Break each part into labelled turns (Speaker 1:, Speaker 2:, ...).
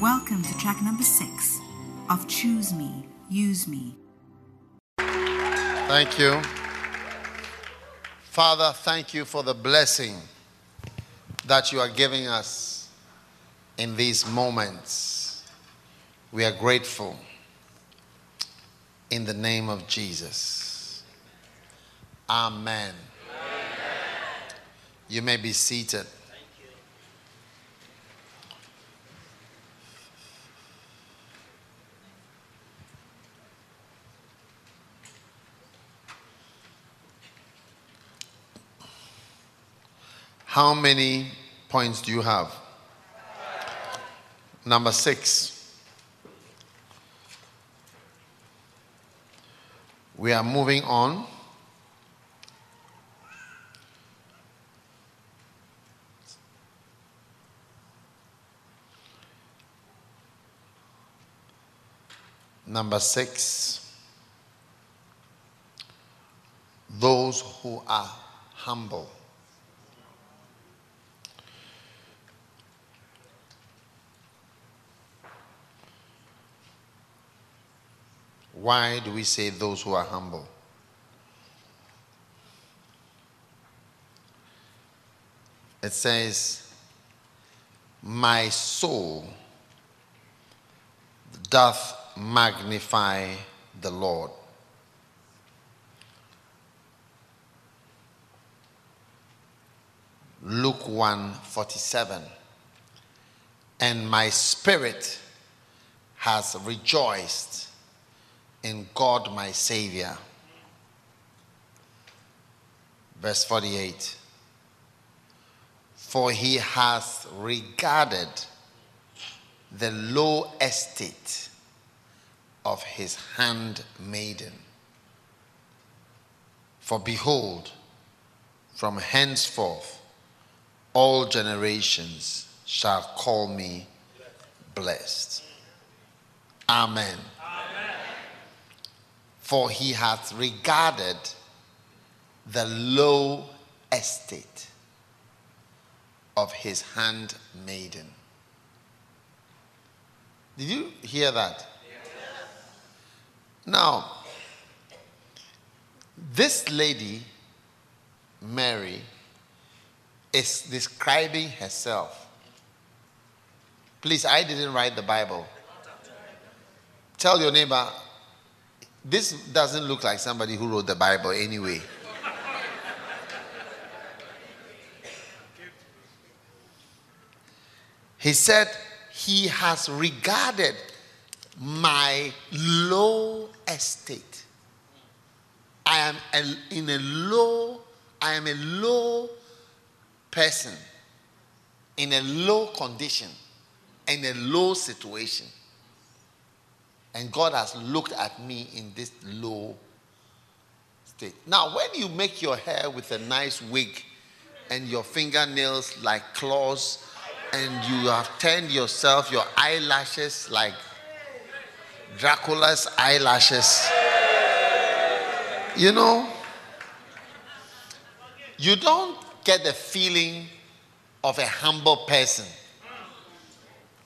Speaker 1: Welcome to track number six of Choose Me, Use Me.
Speaker 2: Thank you. Father, thank you for the blessing that you are giving us in these moments. We are grateful in the name of Jesus. Amen. You may be seated. How many points do you have? Number six. We are moving on. Number six. Those who are humble. Why do we say those who are humble? It says, My soul doth magnify the Lord. Luke 1 47. And my spirit has rejoiced in God my Savior. Verse 48 For he has regarded the low estate of his handmaiden. For behold, from henceforth all generations shall call me blessed. Amen. For he hath regarded the low estate of his handmaiden. Did you hear that? Now, this lady, Mary, is describing herself. Please, I didn't write the Bible. Tell your neighbor, this doesn't look like somebody who wrote the Bible anyway. He said, He has regarded my low estate. I am a, in a low, I am a low person, in a low condition, in a low situation. And God has looked at me in this low state. Now, when you make your hair with a nice wig and your fingernails like claws, and you have turned yourself, your eyelashes like Dracula's eyelashes, you know, you don't get the feeling of a humble person.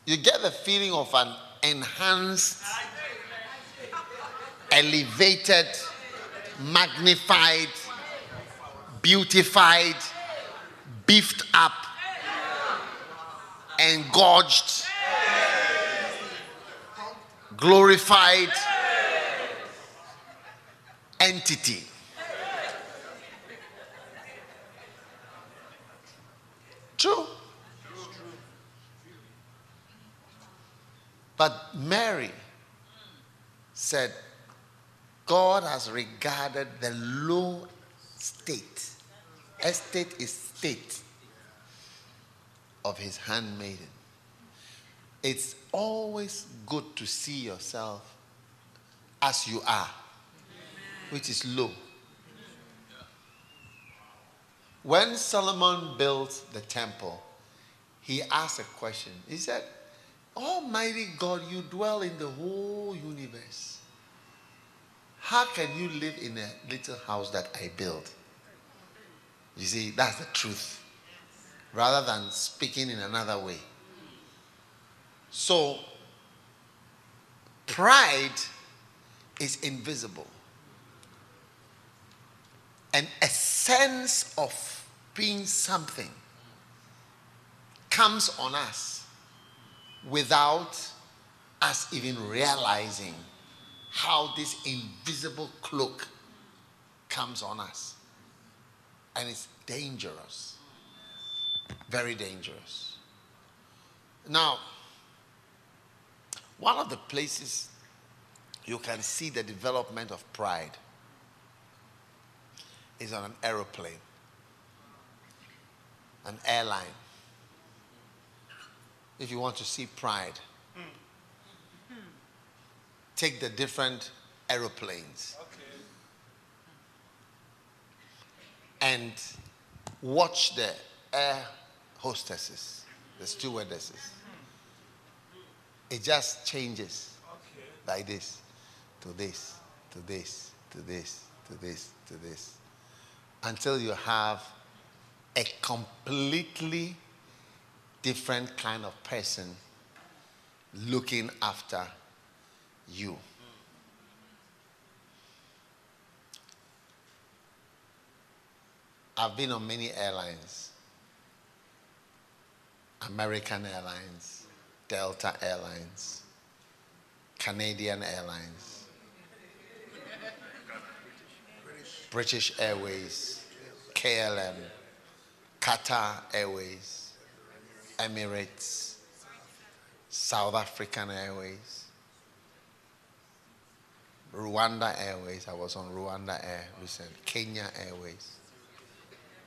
Speaker 2: You get the feeling of an enhanced elevated, magnified, beautified, beefed up, engorged, glorified entity. True. But Mary said, God has regarded the low state. Estate is state of his handmaiden. It's always good to see yourself as you are, which is low. When Solomon built the temple, he asked a question. He said, Almighty God, you dwell in the whole universe. How can you live in a little house that I built? You see, that's the truth. Rather than speaking in another way. So, pride is invisible. And a sense of being something comes on us without us even realizing how this invisible cloak comes on us. And it's dangerous. Very dangerous. Now, one of the places you can see the development of pride is on an aeroplane, an airline. If you want to see pride, take the different aeroplanes. And watch the air hostesses, the stewardesses. Mm-hmm. It just changes like this to this, to this, to this, to this, to this, until you have a completely different kind of person looking after you. I've been on many airlines American Airlines, Delta Airlines, Canadian Airlines, British Airways, KLM, Qatar Airways, Emirates, South African Airways, Rwanda Airways. I was on Rwanda Air recently. Kenya Airways.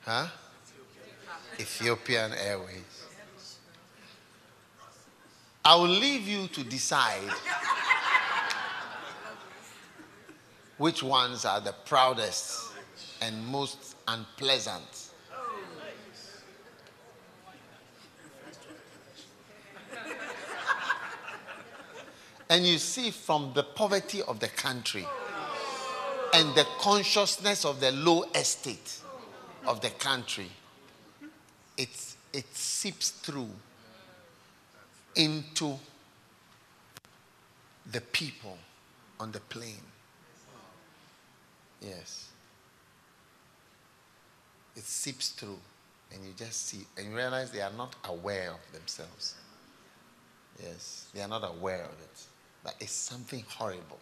Speaker 2: Huh? Ethiopian Airways. I will leave you to decide which ones are the proudest and most unpleasant. And you see from the poverty of the country and the consciousness of the low estate of the country, it, it seeps through into the people on the plane. Yes. It seeps through, and you just see, and you realize they are not aware of themselves. Yes, they are not aware of it. But it's something horrible.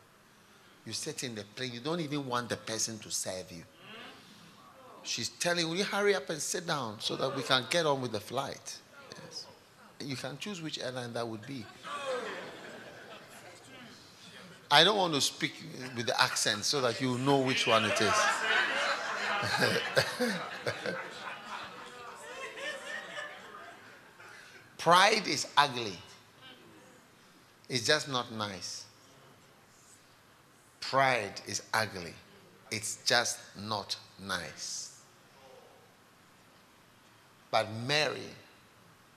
Speaker 2: You sit in the plane, you don't even want the person to serve you. She's telling you, hurry up and sit down so that we can get on with the flight? Yes. You can choose which airline that would be. I don't want to speak with the accent so that you know which one it is. Pride is ugly. It's just not nice. Pride is ugly. It's just not nice. But Mary,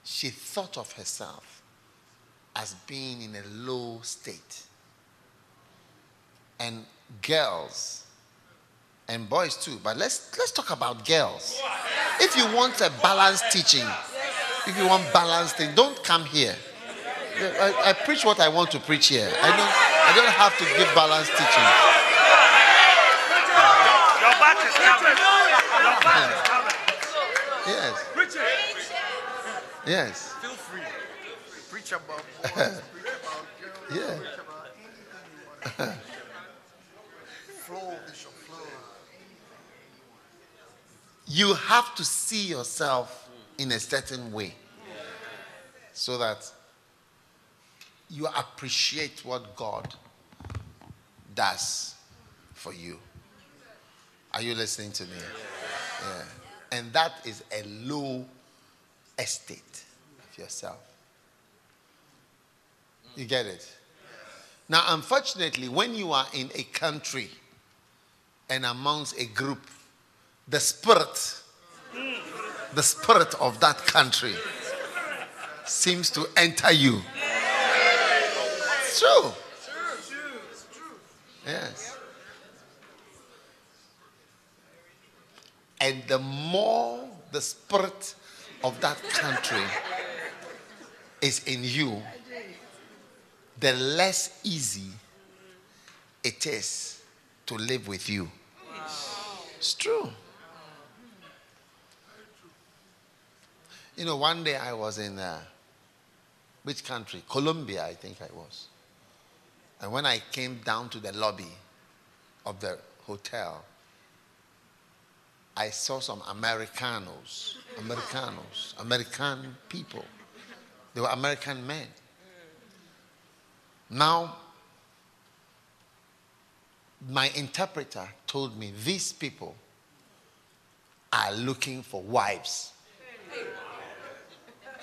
Speaker 2: she thought of herself as being in a low state. And girls and boys too, but let's let's talk about girls. If you want a balanced teaching, if you want balanced thing, don't come here. I, I, preach what I want to preach here. I don't, I don't have to give balanced teaching.
Speaker 3: Your back is covered. Your back is covered.
Speaker 2: Yes.
Speaker 3: Preach it.
Speaker 2: Yes.
Speaker 3: Feel free. Preach about
Speaker 2: Yeah.
Speaker 3: flow, Bishop Flow.
Speaker 2: You have to see yourself in a certain way so that you appreciate what God does for you. Are you listening to me? Yeah. And that is a low estate of yourself. You get it? Now, unfortunately, when you are in a country and amongst a group, the spirit, the spirit of that country seems to enter you. It's true. Yes. And the more the spirit of that country is in you, the less easy it is to live with you. It's true. You know, one day I was in uh, which country? Colombia, I think I was. And when I came down to the lobby of the hotel, I saw some Americanos, Americanos, American people. They were American men. Now, my interpreter told me these people are looking for wives.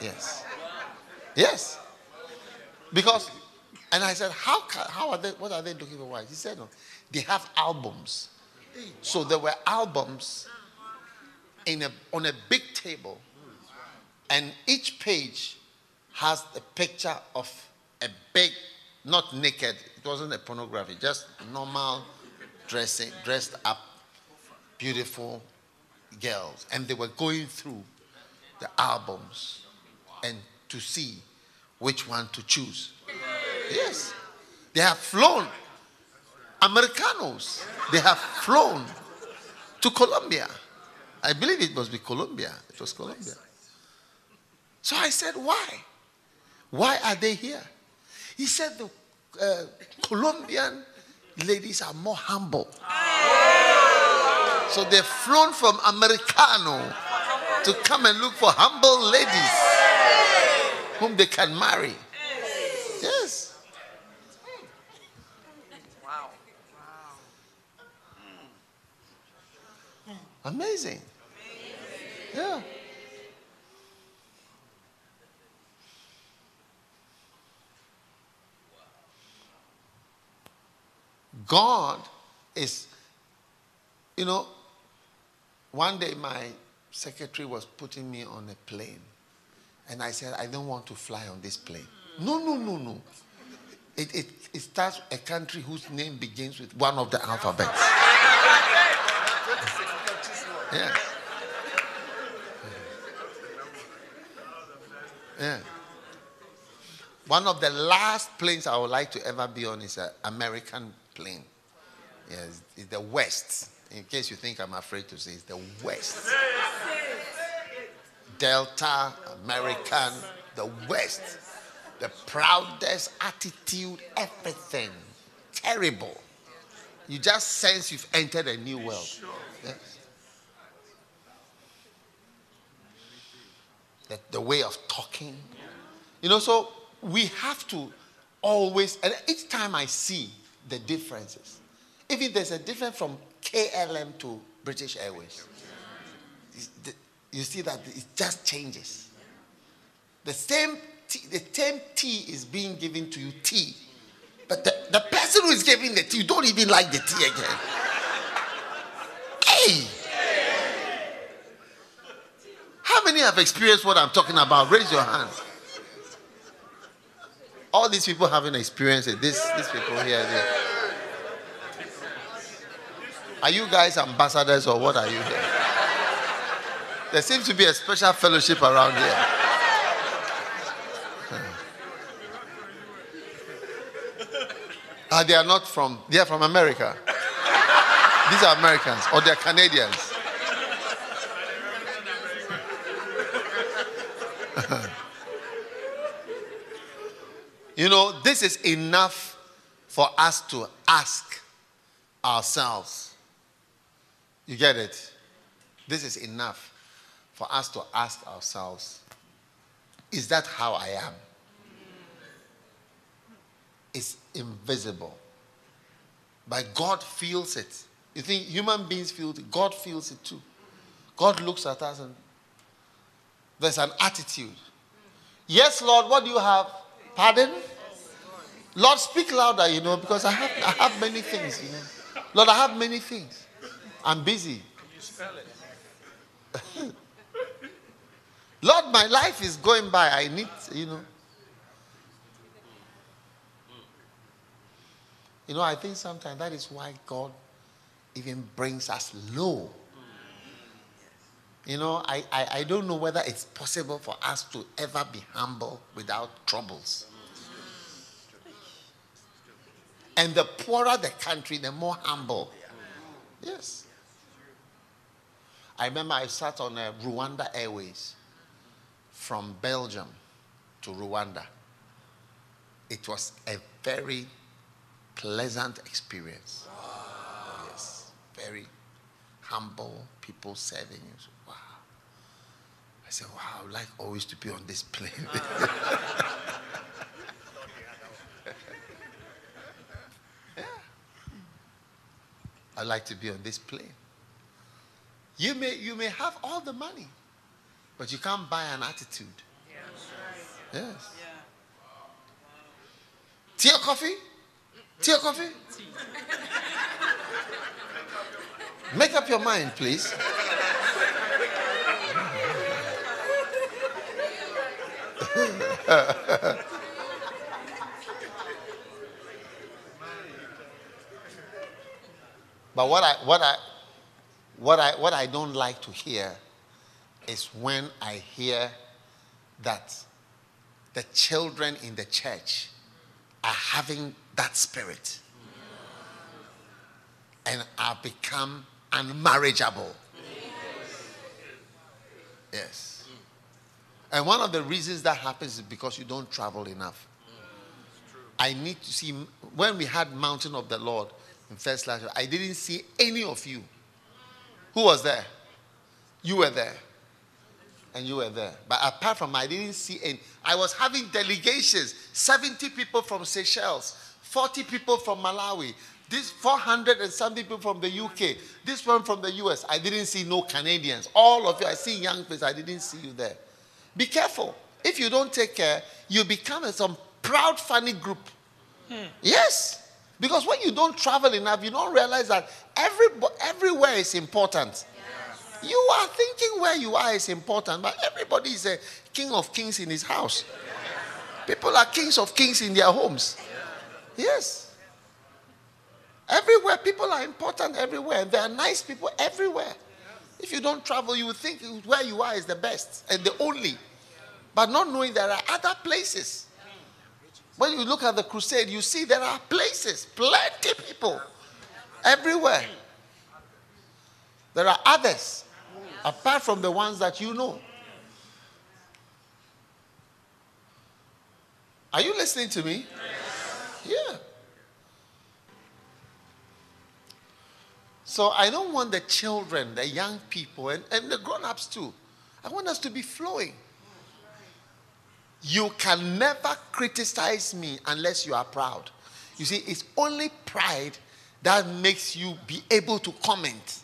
Speaker 2: Yes. Yes. Because, and I said, how, can, how are they, what are they looking for wives? He said, no, they have albums. So there were albums in a, on a big table, and each page has a picture of a big, not naked, it wasn't a pornography, just normal dressing, dressed up, beautiful girls. And they were going through the albums and to see which one to choose. Yes. They have flown. Americanos. They have flown to Colombia. I believe it must be Colombia. It was Colombia. So I said, why? Why are they here? He said the uh, Colombian ladies are more humble. So they've flown from Americano to come and look for humble ladies whom they can marry. Yes.
Speaker 4: Wow.
Speaker 2: Amazing. Yeah. God is, you know, one day my secretary was putting me on a plane. And I said, I don't want to fly on this plane. No, no, no, no. It, it, it starts a country whose name begins with one of the alphabets. Yeah. Yeah. One of the last planes I would like to ever be on is an American plane. Yes, it's the West. In case you think I'm afraid to say, it's the West. Delta, American, the West. The proudest attitude, everything. Terrible. You just sense you've entered a new world. Yes. The, the way of talking. You know, so we have to always, and each time I see the differences, if there's a difference from KLM to British Airways, you see that it just changes. The same tea, the same tea is being given to you tea, but the, the person who is giving the tea, you don't even like the tea again. Hey! How many have experienced what I'm talking about? Raise your hand. All these people haven't experienced it. This, these people here. Are you guys ambassadors or what are you here? There seems to be a special fellowship around here. Ah, they are not from, they are from America. These are Americans or they're Canadians. you know, this is enough for us to ask ourselves. You get it? This is enough for us to ask ourselves Is that how I am? It's invisible. But God feels it. You think human beings feel it? God feels it too. God looks at us and there's an attitude. Yes, Lord, what do you have? Pardon? Lord, speak louder, you know, because I have, I have many things, you know. Lord, I have many things. I'm busy. Lord, my life is going by. I need, you know. You know, I think sometimes that is why God even brings us low. You know, I, I, I don't know whether it's possible for us to ever be humble without troubles. And the poorer the country, the more humble. Yes. I remember I sat on a Rwanda Airways from Belgium to Rwanda. It was a very pleasant experience. Yes. Very humble people serving you. I said, wow, I would like always to be on this plane. Ah. yeah. I'd like to be on this plane. You may, you may have all the money, but you can't buy an attitude. Yes. Tea or coffee? Tea or coffee? Make up your mind, please. but what I what I what I what I don't like to hear is when I hear that the children in the church are having that spirit and are become unmarriageable. Yes. And one of the reasons that happens is because you don't travel enough. I need to see when we had Mountain of the Lord in first class, I didn't see any of you. Who was there? You were there. And you were there. But apart from I didn't see any. I was having delegations 70 people from Seychelles, 40 people from Malawi, this 400 and something people from the UK, this one from the US. I didn't see no Canadians. All of you, I see young people, I didn't see you there. Be careful. If you don't take care, you become a, some proud, funny group. Hmm. Yes. Because when you don't travel enough, you don't realize that every, everywhere is important. You are thinking where you are is important, but everybody is a king of kings in his house. People are kings of kings in their homes. Yes. Everywhere, people are important everywhere. There are nice people everywhere. If you don't travel, you think where you are is the best and the only. But not knowing there are other places. When you look at the crusade, you see there are places, plenty people everywhere. There are others apart from the ones that you know. Are you listening to me? Yeah. So I don't want the children, the young people, and, and the grown ups too. I want us to be flowing. You can never criticize me unless you are proud. You see, it's only pride that makes you be able to comment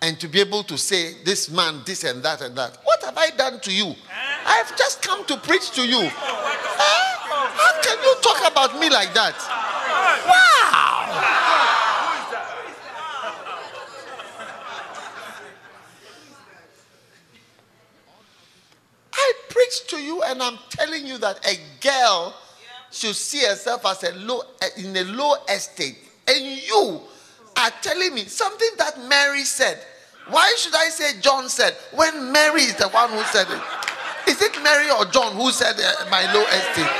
Speaker 2: and to be able to say, This man, this and that and that. What have I done to you? I've just come to preach to you. How can you talk about me like that? Wow! I preach to you, and I'm telling you that a girl should see herself as a low in a low estate, and you are telling me something that Mary said. Why should I say John said when Mary is the one who said it? Is it Mary or John who said uh, my low estate?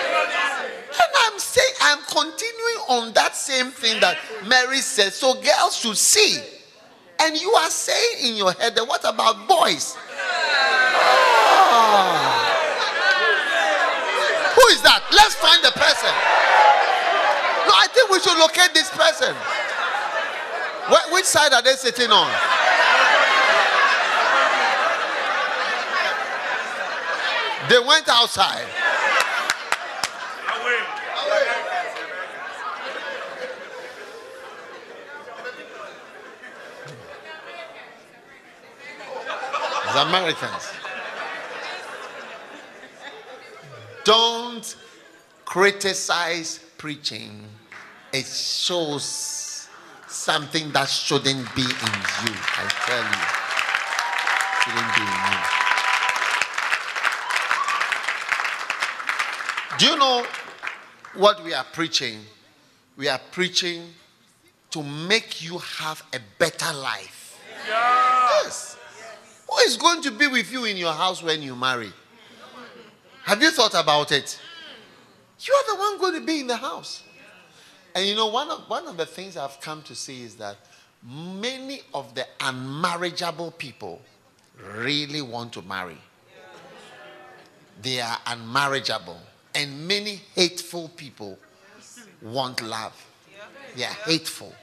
Speaker 2: And I'm saying I'm continuing on that same thing that Mary said. So girls should see. And you are saying in your head that what about boys? Oh. Is that? Let's find the person. No, I think we should locate this person. Wh- which side are they sitting on? They went outside. Americans. Don't criticize preaching. It shows something that shouldn't be in you. I tell you. Shouldn't be in you. Do you know what we are preaching? We are preaching to make you have a better life. Yes. Who is going to be with you in your house when you marry? Have you thought about it? You are the one going to be in the house. And you know, one of, one of the things I've come to see is that many of the unmarriageable people really want to marry. They are unmarriageable. And many hateful people want love. They are hateful.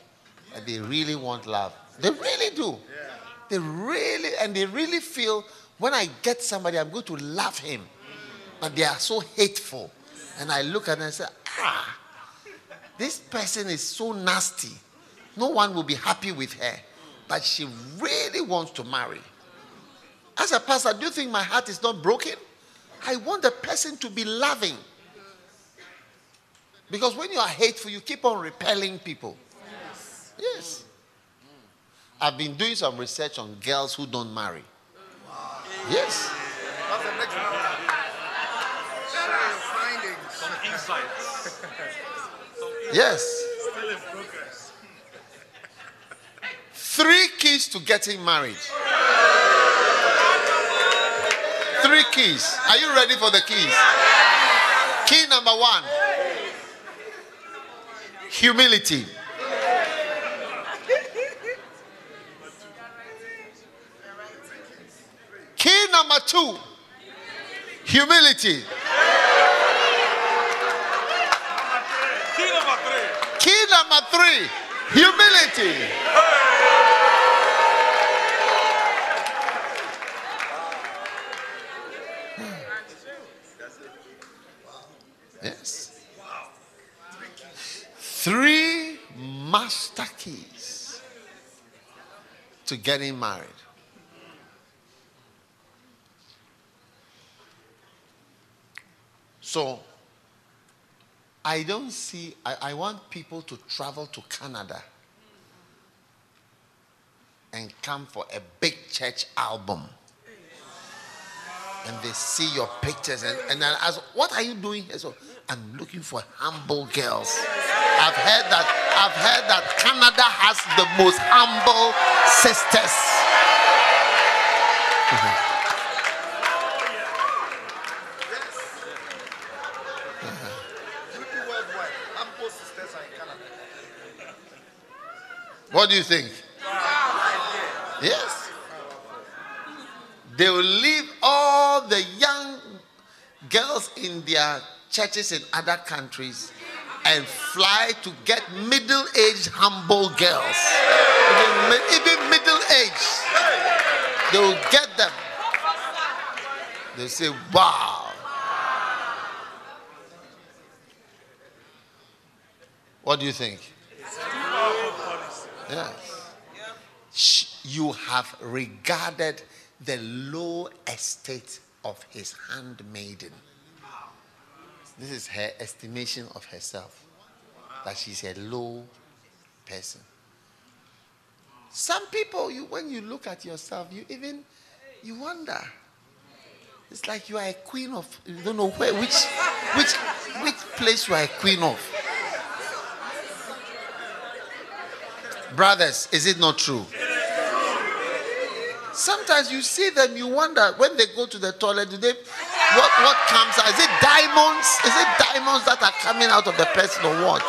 Speaker 2: But they really want love. They really do. They really, and they really feel when I get somebody, I'm going to love him. But they are so hateful. And I look at them and say, ah, this person is so nasty. No one will be happy with her. But she really wants to marry. As a pastor, do you think my heart is not broken? I want the person to be loving. Because when you are hateful, you keep on repelling people. Yes. yes. I've been doing some research on girls who don't marry. Yes. What's the next one? Some insights. yes. Three keys to getting married. Three keys. Are you ready for the keys? Key number one humility. Key number two humility. Number three humility. Yes. Three master keys to getting married. So, I don't see, I, I want people to travel to Canada and come for a big church album and they see your pictures and, and ask, What are you doing here? So I'm looking for humble girls. I've heard that I've heard that Canada has the most humble sisters. What do you think? Yes. They will leave all the young girls in their churches in other countries and fly to get middle aged, humble girls. Even, middle aged. They will get them. They say, wow. What do you think? Yes. You have regarded the low estate of his handmaiden. This is her estimation of herself. That she's a low person. Some people, you, when you look at yourself, you even you wonder. It's like you are a queen of you don't know where which which which place you are a queen of. Brothers, is it not true? Sometimes you see them, you wonder when they go to the toilet, do they what what comes out? Is it diamonds? Is it diamonds that are coming out of the person or what?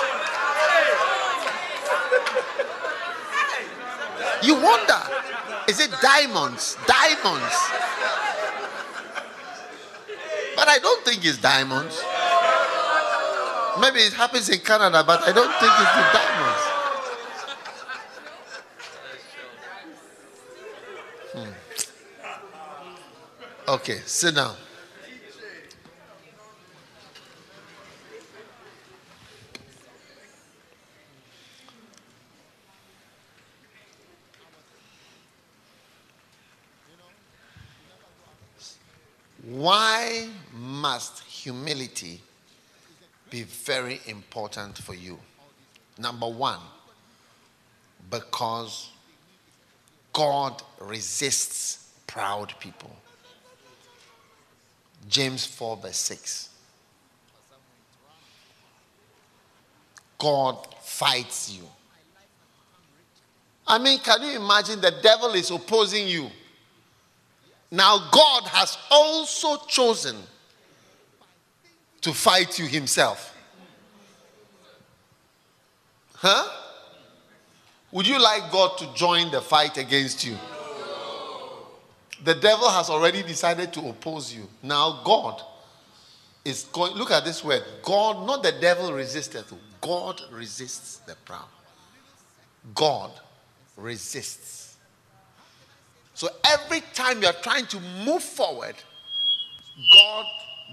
Speaker 2: You wonder, is it diamonds? Diamonds. But I don't think it's diamonds. Maybe it happens in Canada, but I don't think it's the diamonds. Okay, sit down. Why must humility be very important for you? Number one, because God resists proud people. James 4, verse 6. God fights you. I mean, can you imagine the devil is opposing you? Now, God has also chosen to fight you himself. Huh? Would you like God to join the fight against you? The devil has already decided to oppose you. Now, God is going, look at this word God, not the devil resisteth, God resists the proud. God resists. So every time you're trying to move forward, God,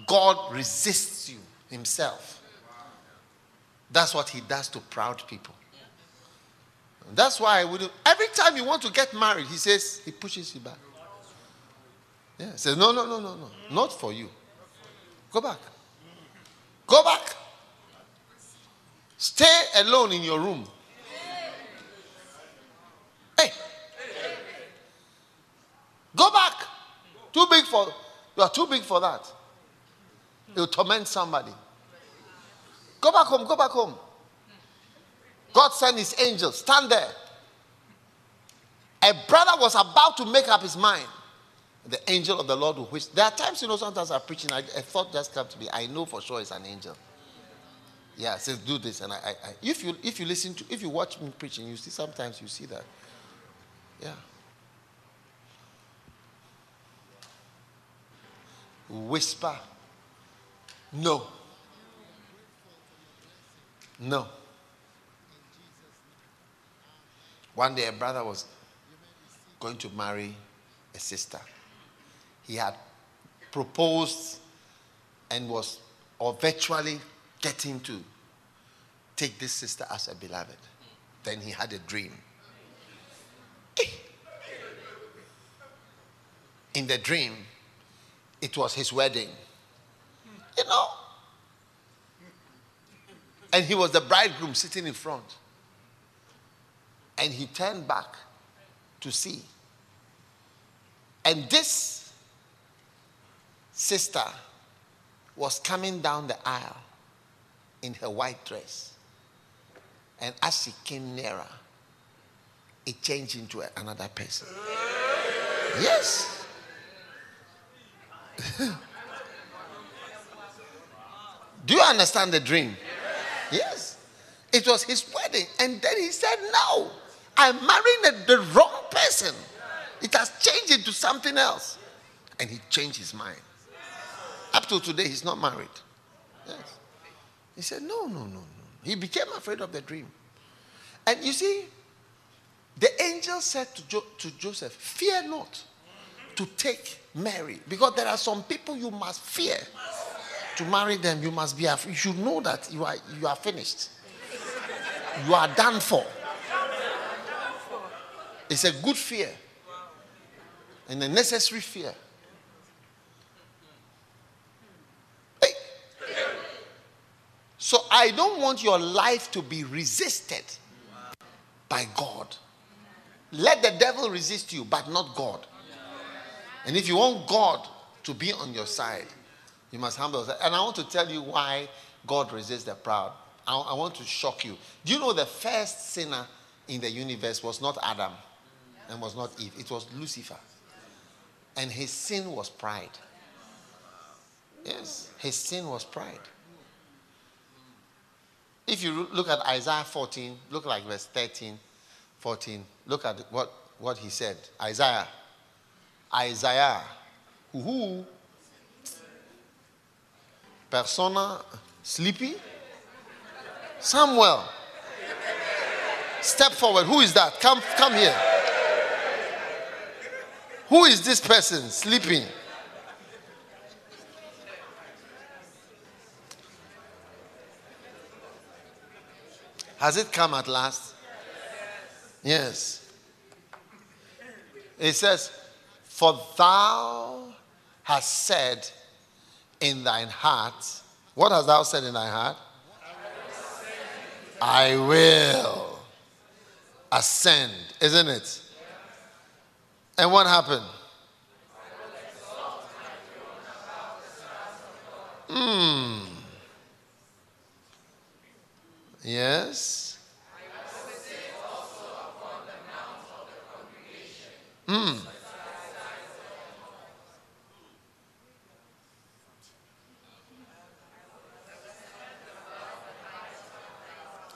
Speaker 2: God resists you himself. That's what he does to proud people. That's why I would every time you want to get married, he says, he pushes you back. Yeah, he says, no, no, no, no, no, not for you. Go back. Go back. Stay alone in your room. Hey. Go back. Too big for you are too big for that. You'll torment somebody. Go back home, go back home. God sent his angel, stand there. A brother was about to make up his mind. The angel of the Lord will whisper. There are times, you know, sometimes I'm preaching, I, a thought just comes to me. I know for sure it's an angel. Yeah, says do this, and I, I, I, if you if you listen to if you watch me preaching, you see sometimes you see that. Yeah. Whisper. No. No. One day, a brother was going to marry a sister. He had proposed and was or virtually getting to take this sister as a beloved. Then he had a dream. In the dream, it was his wedding. You know? And he was the bridegroom sitting in front. And he turned back to see. And this sister was coming down the aisle in her white dress. And as she came nearer, it changed into another person. Yes. Do you understand the dream? Yes. It was his wedding. And then he said, No, I'm marrying the, the wrong person. It has changed into something else. And he changed his mind. Up to today, he's not married. Yes. He said, No, no, no, no. He became afraid of the dream. And you see, the angel said to, jo- to Joseph, Fear not to take Mary, because there are some people you must fear. To marry them, you must be afraid. You should know that you are, you are finished. You are done for. It's a good fear and a necessary fear. Hey. So I don't want your life to be resisted by God. Let the devil resist you, but not God. And if you want God to be on your side, you must humble yourself. And I want to tell you why God resists the proud. I, I want to shock you. Do you know the first sinner in the universe was not Adam and was not Eve? It was Lucifer. And his sin was pride. Yes, his sin was pride. If you look at Isaiah 14, look like verse 13, 14, look at what, what he said. Isaiah. Isaiah. Who? Persona sleepy? Samuel. Step forward. Who is that? Come, come here. Who is this person sleeping? Has it come at last? Yes. It says, For thou hast said in thine heart, what hast thou said in thy heart? I will ascend, isn't it? And what happened? Hmm. Yes. Hmm.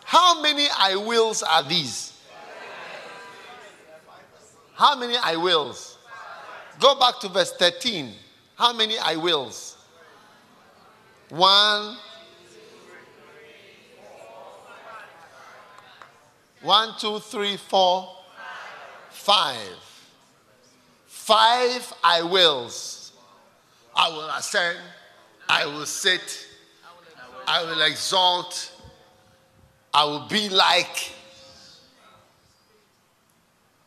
Speaker 2: How many I wills are these? How many I wills? Go back to verse 13. How many I wills? One. One, two, three, four, five. Five I wills. I will ascend. I will sit. I will exalt. I will be like.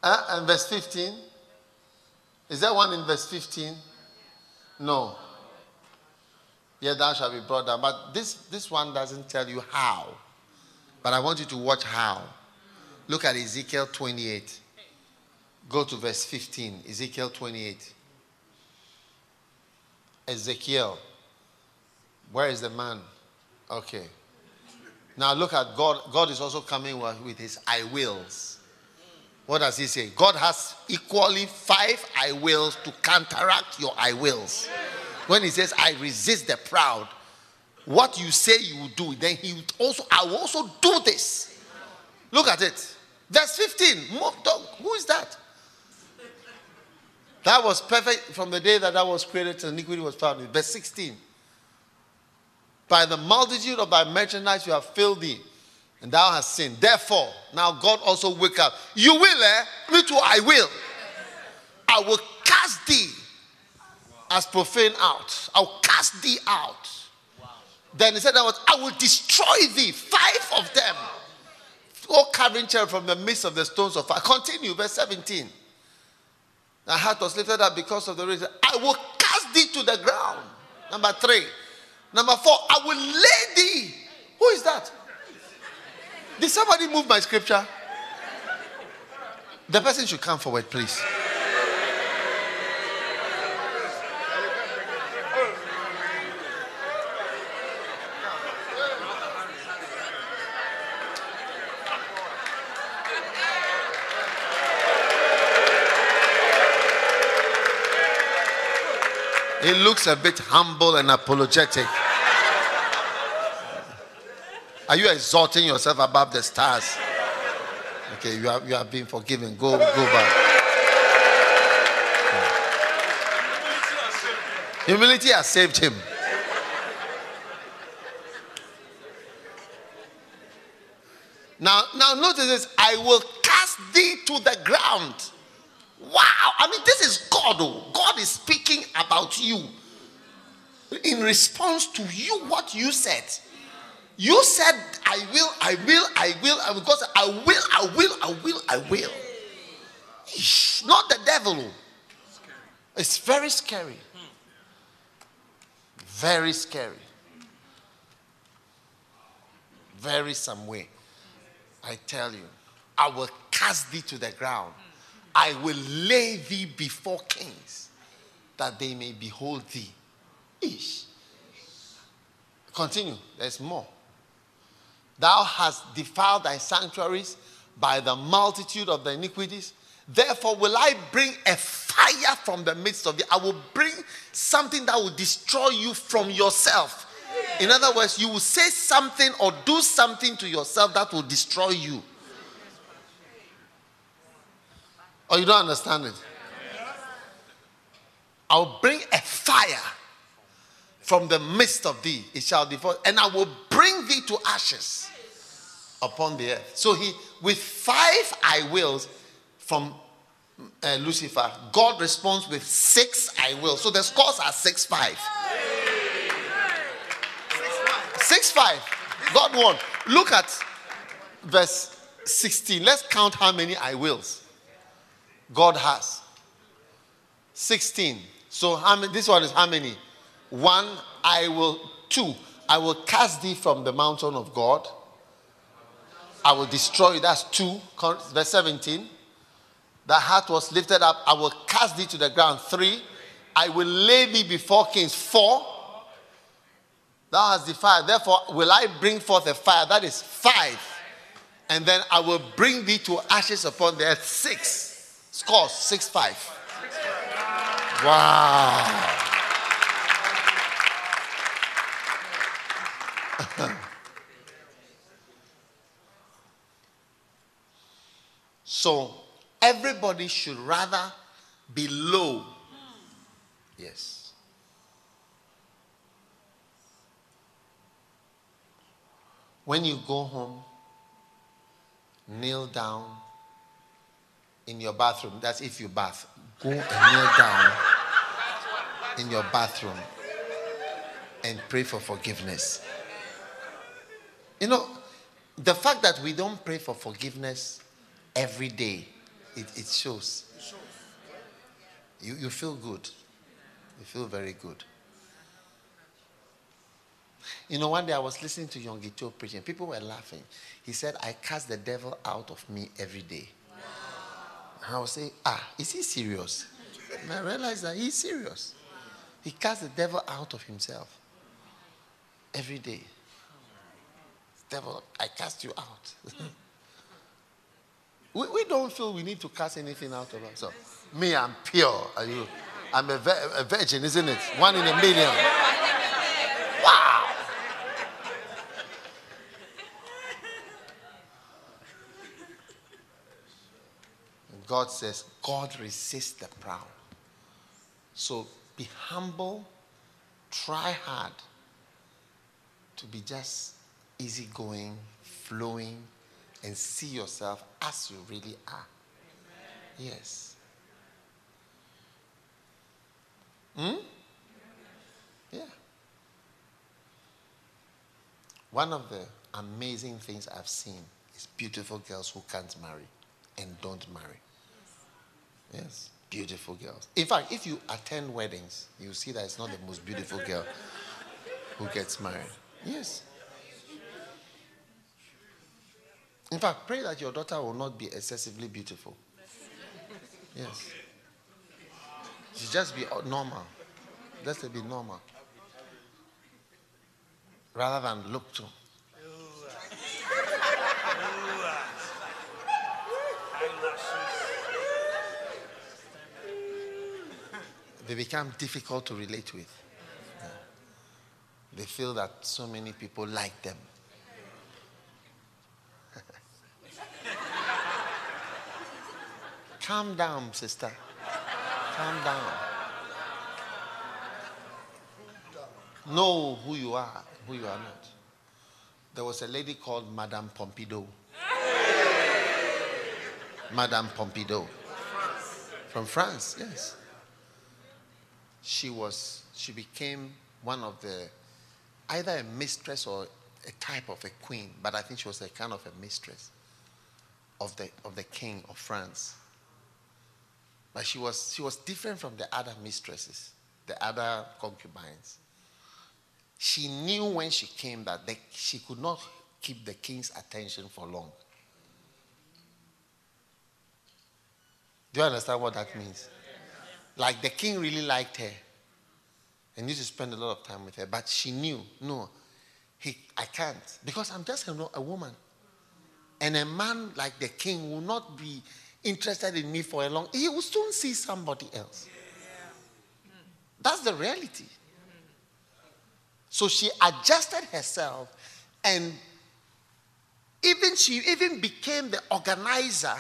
Speaker 2: Uh, and verse 15. Is there one in verse 15? No. Yeah, thou shalt be brought down. But this, this one doesn't tell you how. But I want you to watch how. Look at Ezekiel 28. Go to verse 15. Ezekiel 28. Ezekiel. Where is the man? Okay. Now look at God. God is also coming with his I wills. What does he say? God has equally five I wills to counteract your I wills. When he says, I resist the proud, what you say you will do, then he also, I will also do this. Look at it. Verse 15. Who is that? That was perfect from the day that that was created till iniquity was found. Verse 16. By the multitude of thy merchandise you have filled thee, and thou hast sinned. Therefore, now God also wake up. You will, eh? Me too, I will. I will cast thee as profane out. I'll cast thee out. Wow. Then he said, I will destroy thee. Five of them. O covering cherub from the midst of the stones of fire. Continue, verse 17. The heart was lifted up because of the reason. I will cast thee to the ground. Number three. Number four, I will lay thee. Who is that? Did somebody move my scripture? The person should come forward, please. He looks a bit humble and apologetic. Are you exalting yourself above the stars? Okay, you are, you are being forgiven. Go, go back. Humility has saved him. Now, now notice this. I will cast thee to the ground. Wow. I mean, this is God. Oh. God is speaking about you in response to you, what you said. You said, I will, I will, I will, I will. God said, I will, I will, I will, I will. Eesh, not the devil. Oh. It's very scary. Very scary. Very some way. I tell you, I will cast thee to the ground. I will lay thee before kings that they may behold thee. Ish. Continue. There's more. Thou hast defiled thy sanctuaries by the multitude of the iniquities. Therefore, will I bring a fire from the midst of thee. I will bring something that will destroy you from yourself. In other words, you will say something or do something to yourself that will destroy you. Or you don't understand it? I'll bring a fire from the midst of thee. It shall devour, and I will bring thee to ashes upon the earth. So he, with five I wills from uh, Lucifer, God responds with six I will. So the scores are six five. Six five. God won. Look at verse 16. Let's count how many I wills. God has. 16. So how many, this one is how many? One, I will, two, I will cast thee from the mountain of God. I will destroy you. That's two. Verse 17. The heart was lifted up. I will cast thee to the ground. Three. I will lay thee before kings. Four. Thou hast defied. Therefore, will I bring forth a fire. That is five. And then I will bring thee to ashes upon the earth. Six. Scores six five. Wow. So everybody should rather be low. Yes. When you go home, kneel down in your bathroom. That's if you bath. Go and kneel down in your bathroom and pray for forgiveness. You know, the fact that we don't pray for forgiveness every day, it, it shows. You, you feel good. You feel very good. You know, one day I was listening to Yonggi preaching. People were laughing. He said, I cast the devil out of me every day. And I was saying, ah, is he serious? And I realized that he's serious. He cast the devil out of himself every day. Devil, I cast you out. we, we don't feel we need to cast anything out of ourselves. Me, I'm pure. Are you? I'm a, a virgin, isn't it? One in a million. God says, God resists the proud. So be humble, try hard to be just easygoing, flowing, and see yourself as you really are. Yes. Hmm? Yeah. One of the amazing things I've seen is beautiful girls who can't marry and don't marry. Yes, beautiful girls. In fact, if you attend weddings, you see that it's not the most beautiful girl who gets married. Yes. In fact, pray that your daughter will not be excessively beautiful. Yes. She just be normal. Just be normal. Rather than look to. They become difficult to relate with. Yeah. They feel that so many people like them. Calm down, sister. Calm down. Know who you are, who you are not. There was a lady called Madame Pompidou. Madame Pompidou. From France, yes she was she became one of the either a mistress or a type of a queen, but I think she was a kind of a mistress of the of the king of France. But she was she was different from the other mistresses, the other concubines. She knew when she came that they, she could not keep the king's attention for long. Do you understand what that means? Like the king really liked her and used to spend a lot of time with her. But she knew, no, he, I can't because I'm just a, a woman. And a man like the king will not be interested in me for a long. He will soon see somebody else. That's the reality. So she adjusted herself and even she even became the organizer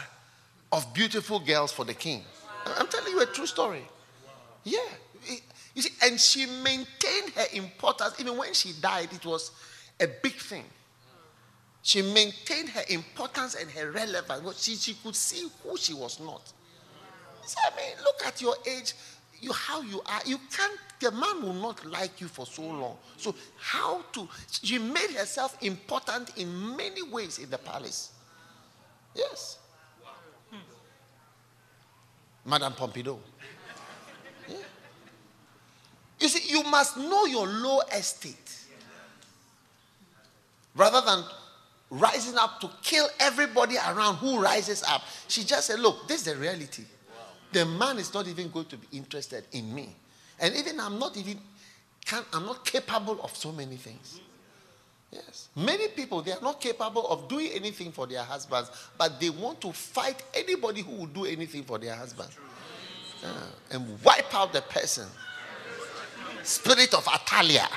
Speaker 2: of beautiful girls for the king. I'm telling you a true story. Yeah. You see, and she maintained her importance. Even when she died, it was a big thing. She maintained her importance and her relevance. She, she could see who she was not. So, I mean, look at your age, you how you are. You can't, the man will not like you for so long. So, how to, she made herself important in many ways in the palace. Yes. Madame Pompidou. You see, you must know your low estate. Rather than rising up to kill everybody around who rises up, she just said, Look, this is the reality. The man is not even going to be interested in me. And even I'm not even can I'm not capable of so many things. Yes. Many people, they are not capable of doing anything for their husbands, but they want to fight anybody who will do anything for their husband. Yeah. And wipe out the person. Spirit of Athaliah.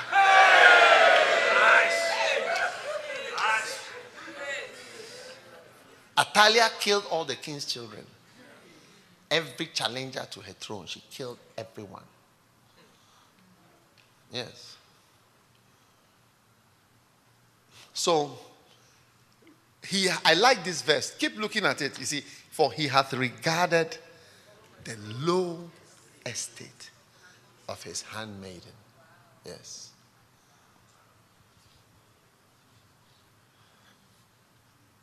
Speaker 2: Athaliah killed all the king's children. Every challenger to her throne, she killed everyone. Yes. So he I like this verse. Keep looking at it. You see, for he hath regarded the low estate of his handmaiden. Yes.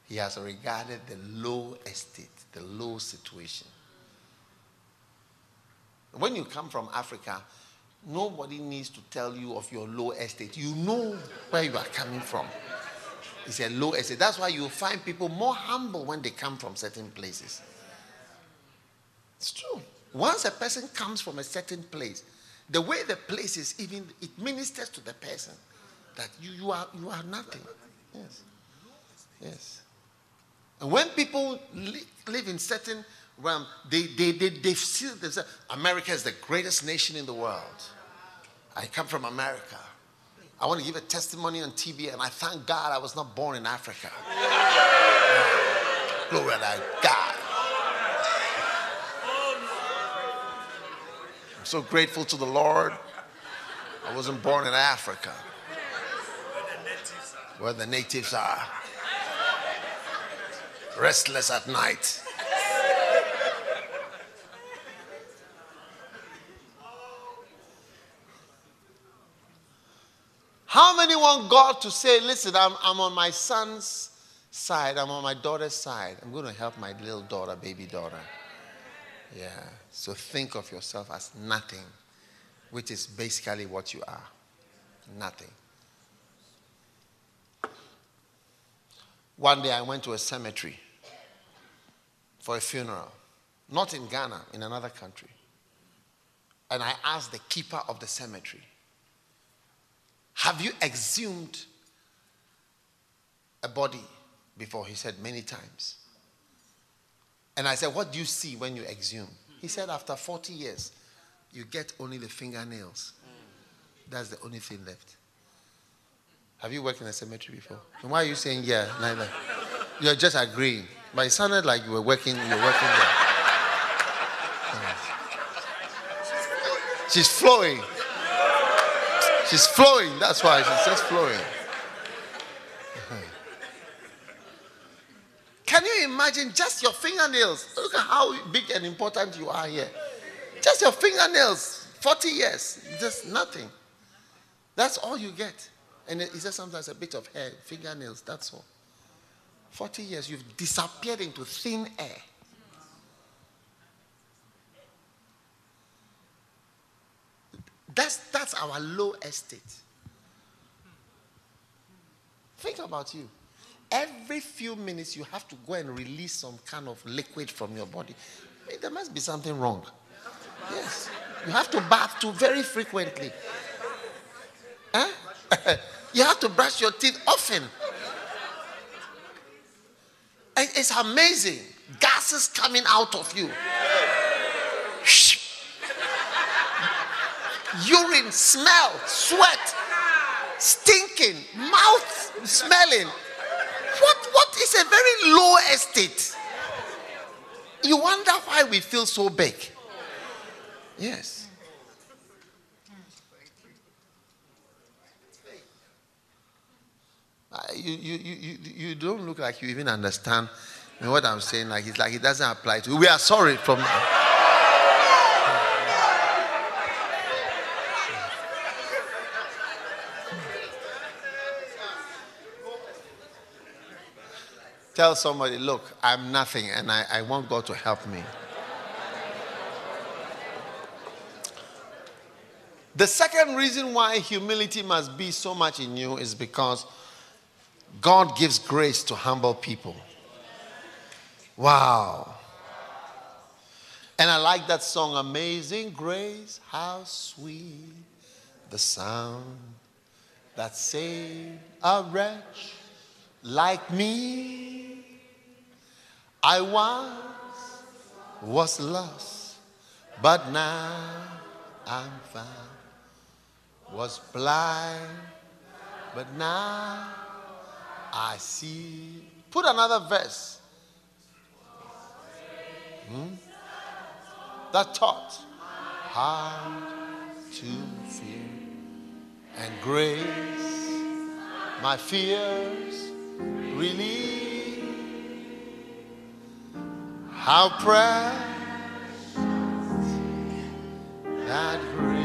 Speaker 2: He has regarded the low estate, the low situation. When you come from Africa, nobody needs to tell you of your low estate. You know where you are coming from. It's a low estate. That's why you find people more humble when they come from certain places. It's true. Once a person comes from a certain place, the way the place is, even it ministers to the person that you, you are you are nothing. Yes. Yes. And when people li- live in certain realm, they they they they feel themselves. America is the greatest nation in the world. I come from America. I want to give a testimony on TV, and I thank God I was not born in Africa. Glory to God. I'm so grateful to the Lord. I wasn't born in Africa, where the natives are. Restless at night. Want God to say, listen, I'm, I'm on my son's side, I'm on my daughter's side. I'm going to help my little daughter, baby daughter. Yeah. So think of yourself as nothing, which is basically what you are. Nothing. One day I went to a cemetery for a funeral, not in Ghana, in another country. And I asked the keeper of the cemetery, Have you exhumed a body before? He said, Many times. And I said, What do you see when you exhume? He said, After 40 years, you get only the fingernails. That's the only thing left. Have you worked in a cemetery before? And why are you saying, Yeah, neither? You're just agreeing. But it sounded like you were working, you were working there. She's flowing. She's flowing. That's why she's just flowing. Can you imagine just your fingernails? Look at how big and important you are here. Just your fingernails, 40 years, just nothing. That's all you get. And it says sometimes a bit of hair, fingernails, that's all. 40 years, you've disappeared into thin air. That's, that's our low estate. Think about you. Every few minutes, you have to go and release some kind of liquid from your body. There must be something wrong. Yes. You have to bath too very frequently. Huh? you have to brush your teeth often. It's amazing. Gases coming out of you. Urine, smell, sweat, stinking, mouth smelling. What, what is a very low estate? You wonder why we feel so big. Yes. Uh, you, you, you, you don't look like you even understand what I'm saying. Like it's like it doesn't apply to you. We are sorry from. Tell somebody, look, I'm nothing and I, I want God to help me. The second reason why humility must be so much in you is because God gives grace to humble people. Wow. And I like that song, Amazing Grace, how sweet the sound that saved a wretch like me. I once was lost, but now I'm found. Was blind, but now I see. Put another verse. Hmm? That taught how to fear and grace my fears relieve. How precious that grace.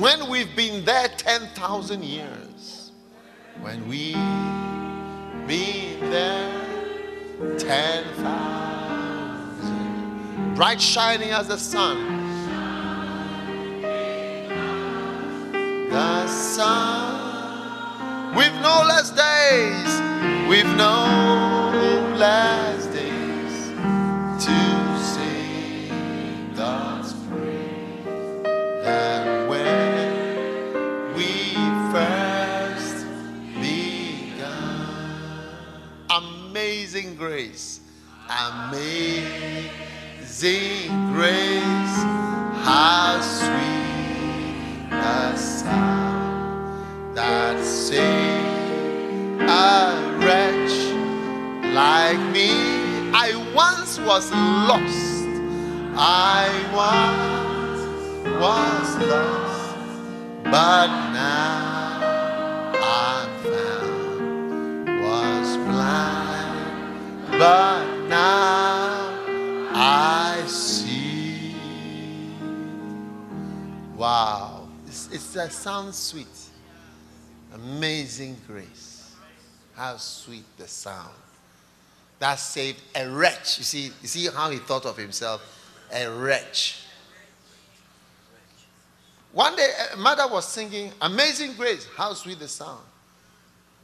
Speaker 2: When we've been there 10,000 years, when we've been there 10,000, bright shining as the sun, the sun, with no less days, with no less days to sing God's praise than when we first began. Amazing grace, amazing grace, was lost. I once was lost, but now I'm found. Was blind, but now I see. Wow, it's, it's, that sounds sweet. Amazing grace. How sweet the sound. That saved a wretch. You see, you see how he thought of himself? A wretch. One day, a mother was singing, Amazing Grace, how sweet the sound.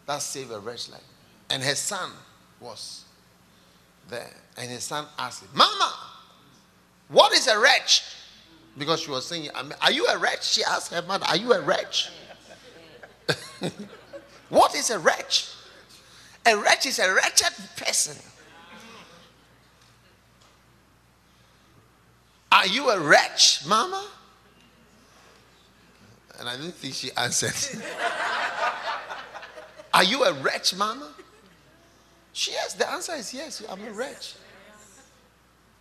Speaker 2: That saved a wretch like. And her son was there. And his son asked him, Mama, what is a wretch? Because she was singing, Are you a wretch? She asked her mother, Are you a wretch? what is a wretch? A wretch is a wretched person. Are you a wretch, mama? And I didn't think she answered. Are you a wretch, mama? She yes, the answer is yes, I'm a wretch.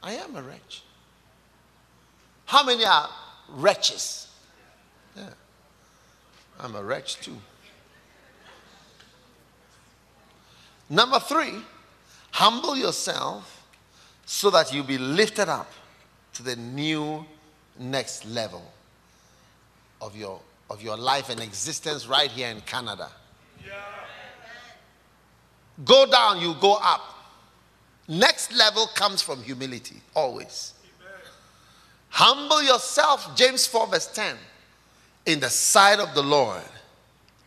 Speaker 2: I am a wretch. How many are wretches? Yeah. I'm a wretch too. Number three, humble yourself so that you be lifted up to the new next level of your, of your life and existence right here in Canada. Yeah. Go down, you go up. Next level comes from humility, always. Humble yourself, James 4, verse 10, in the sight of the Lord,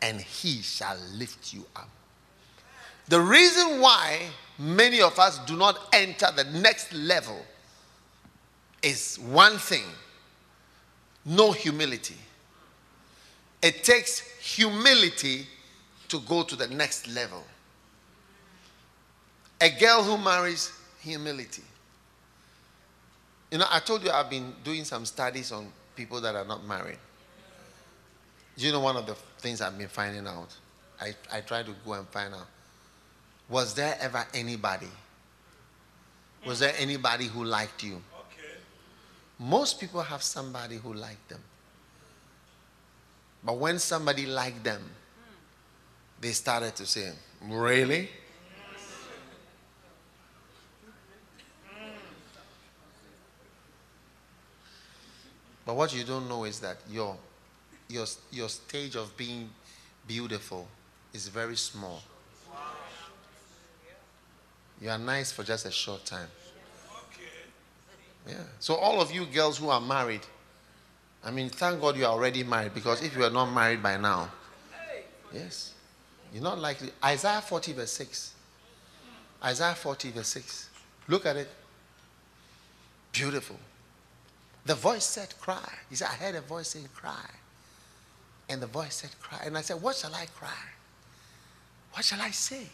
Speaker 2: and he shall lift you up. The reason why many of us do not enter the next level is one thing no humility. It takes humility to go to the next level. A girl who marries humility. You know, I told you I've been doing some studies on people that are not married. You know one of the things I've been finding out? I, I try to go and find out. Was there ever anybody? Was there anybody who liked you? Most people have somebody who liked them. But when somebody liked them, they started to say, Really? But what you don't know is that your, your, your stage of being beautiful is very small. You are nice for just a short time. Yeah. So all of you girls who are married, I mean, thank God you are already married because if you are not married by now, yes, you're not likely. Isaiah 40 verse 6. Isaiah 40 verse 6. Look at it. Beautiful. The voice said, cry. He said, I heard a voice saying, cry. And the voice said, cry. And I said, what shall I cry? What shall I say?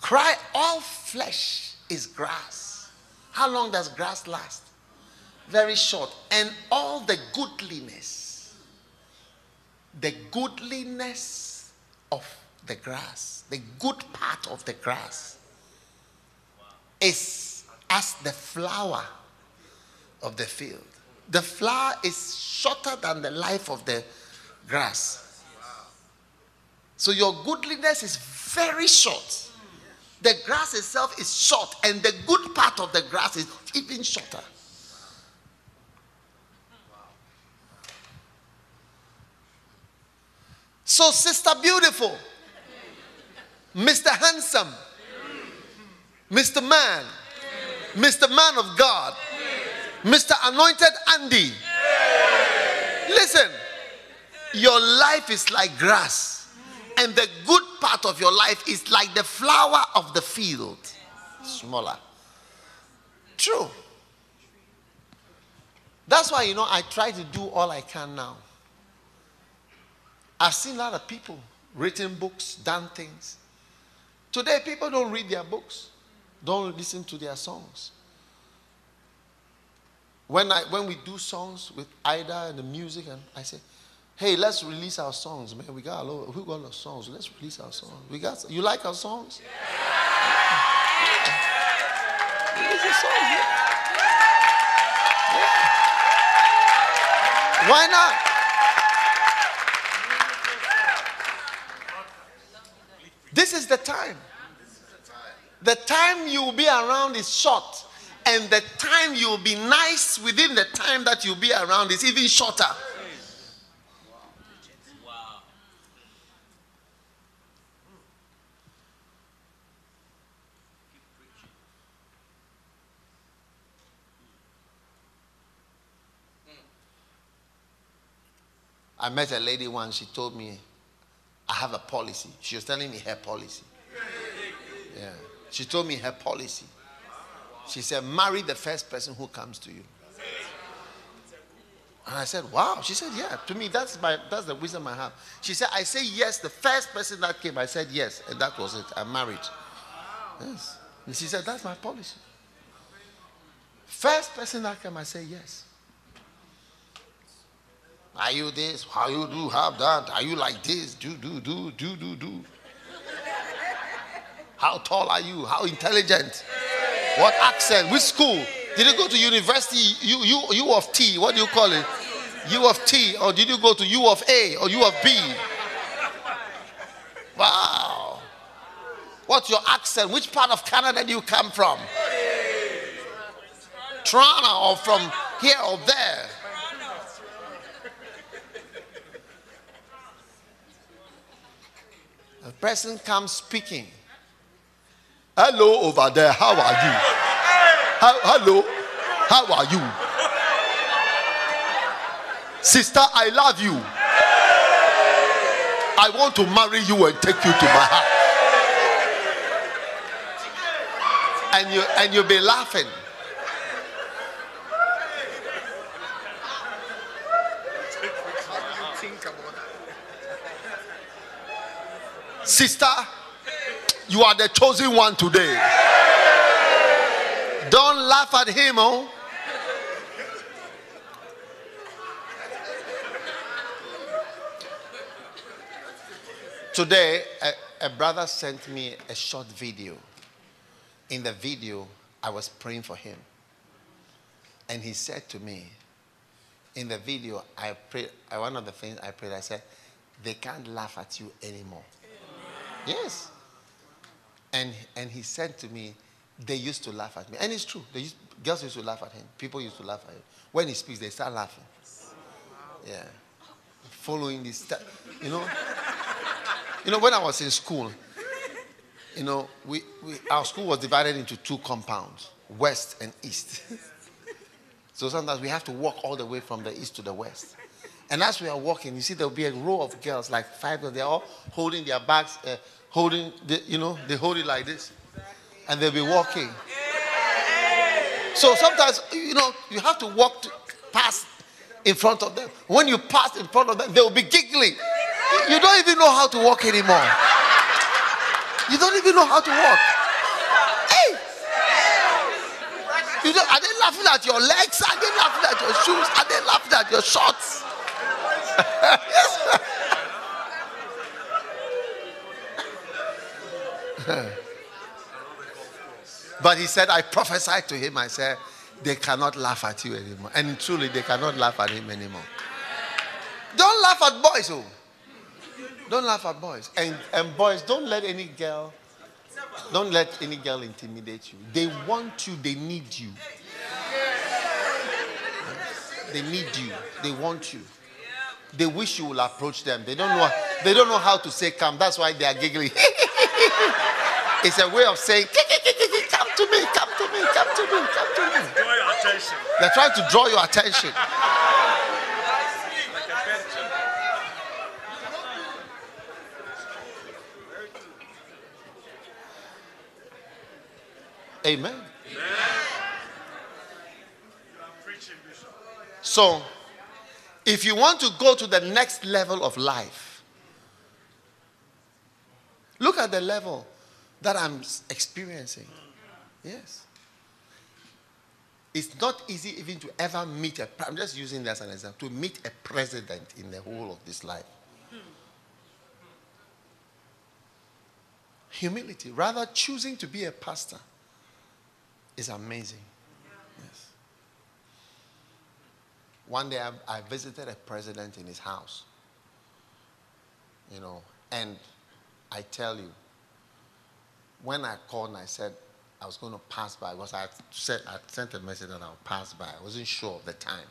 Speaker 2: Cry, all flesh is grass. How long does grass last? Very short. And all the goodliness the goodliness of the grass, the good part of the grass, is as the flower of the field. The flower is shorter than the life of the grass. So your goodliness is very short. The grass itself is short, and the good part of the grass is even shorter. So, Sister Beautiful, Mr. Handsome, Mr. Man, Mr. Man of God, Mr. Anointed Andy. Listen, your life is like grass, and the good part of your life is like the flower of the field. Smaller. True. That's why, you know, I try to do all I can now. I've seen a lot of people written books, done things. Today, people don't read their books, don't listen to their songs. When, I, when we do songs with Ida and the music, and I say, hey, let's release our songs, man. We got a lot, we got a lot of songs. Let's release our songs. We got, you like our songs? Yeah. Release the songs, yeah. yeah. Why not? This is the time. The time you will be around is short, and the time you will be nice within the time that you'll be around is even shorter. I met a lady once, she told me, I have a policy. She was telling me her policy. Yeah. She told me her policy. She said, marry the first person who comes to you. And I said, wow. She said, yeah. To me, that's my that's the wisdom I have. She said, I say yes. The first person that came, I said yes. And that was it. I married. Yes. And she said, that's my policy. First person that came, I say yes. Are you this? How you do have that? Are you like this? Do, do, do, do, do, do. How tall are you? How intelligent? What accent? Which school? Did you go to university? You, you, U of T. What do you call it? U of T. Or did you go to U of A or U of B? Wow. What's your accent? Which part of Canada do you come from? Toronto or from here or there? A person comes speaking. Hello over there, how are you? How, hello, how are you? Sister, I love you. I want to marry you and take you to my house. And you and you'll be laughing. Sister, you are the chosen one today. Don't laugh at him, oh. Today, a, a, brother sent me a short video. In the video, I was praying for him. And he said to me, in the video, I prayed, one of the things I prayed, I said, they can't laugh at you anymore. Yes. And, and he said to me, they used to laugh at me. And it's true. Used, girls used to laugh at him. People used to laugh at him. When he speaks, they start laughing. Yeah. Following this, stuff. you know. You know, when I was in school, you know, we, we, our school was divided into two compounds, west and east. so sometimes we have to walk all the way from the east to the west. And as we are walking, you see there'll be a row of girls, like five of them, they're all holding their bags, uh, holding, the, you know, they hold it like this. And they'll be walking. So sometimes, you know, you have to walk to, past in front of them. When you pass in front of them, they'll be giggling. You don't even know how to walk anymore. You don't even know how to walk. Hey! You know, are they laughing at your legs? Are they laughing at your shoes? Are they laughing at your shorts? but he said, I prophesied to him, I said, they cannot laugh at you anymore. And truly, they cannot laugh at him anymore. Don't laugh at boys, oh. Don't laugh at boys. And, and boys, don't let any girl, don't let any girl intimidate you. They want you, they need you. They need you, they want you. They wish you will approach them. They don't know. They don't know how to say come. That's why they are giggling. it's a way of saying come to me, come to me, come to me, come to me.
Speaker 3: Draw your attention.
Speaker 2: They're trying to draw your attention. Amen. So, if you want to go to the next level of life, look at the level that I'm experiencing. Yes. It's not easy even to ever meet a, I'm just using that as an example, to meet a president in the whole of this life. Humility, rather choosing to be a pastor, is amazing. Yes. One day I, I visited a president in his house, you know, and I tell you, when I called and I said I was going to pass by, because I said I sent a message that I'll pass by. I wasn't sure of the time,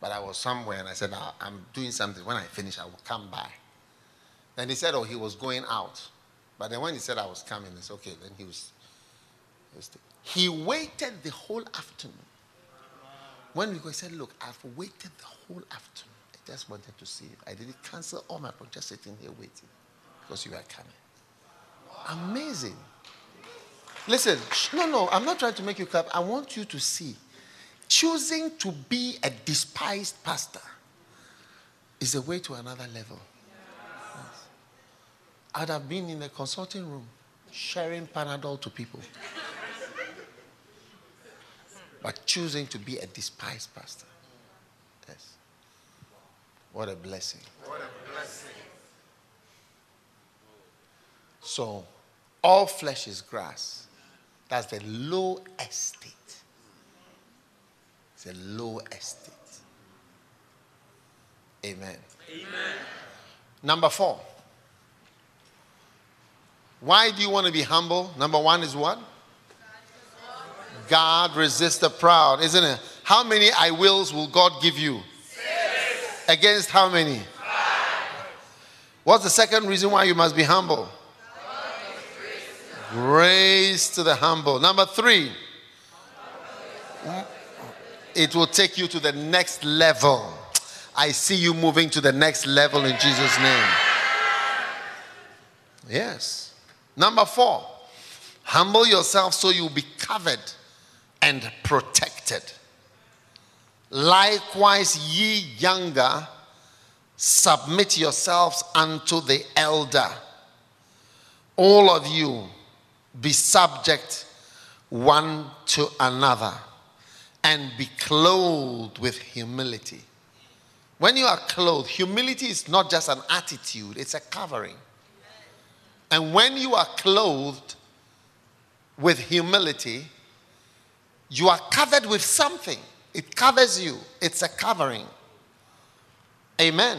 Speaker 2: but I was somewhere and I said ah, I'm doing something. When I finish, I will come by. And he said, oh, he was going out. But then when he said I was coming, it's okay. Then he was, he was he waited the whole afternoon. When we go, he said, Look, I've waited the whole afternoon. I just wanted to see you. I didn't cancel all my plans, just sitting here waiting because you are coming. Amazing. Listen, no, no, I'm not trying to make you clap. I want you to see. Choosing to be a despised pastor is a way to another level. Yes. I'd have been in a consulting room sharing Panadol to people but choosing to be a despised pastor. Yes. What a blessing. What a blessing. So, all flesh is grass. That's the low estate. It's a low estate. Amen. Amen. Number four. Why do you want to be humble? Number one is what? God resists the proud, isn't it? How many I wills will God give you? Six. Against how many? Five. What's the second reason why you must be humble? Grace to the humble. Number three, it will take you to the next level. I see you moving to the next level in Jesus' name. Yes. Number four, humble yourself so you'll be covered and protected. Likewise, ye younger, submit yourselves unto the elder. All of you be subject one to another and be clothed with humility. When you are clothed, humility is not just an attitude, it's a covering. And when you are clothed with humility, you are covered with something. It covers you, it's a covering. Amen.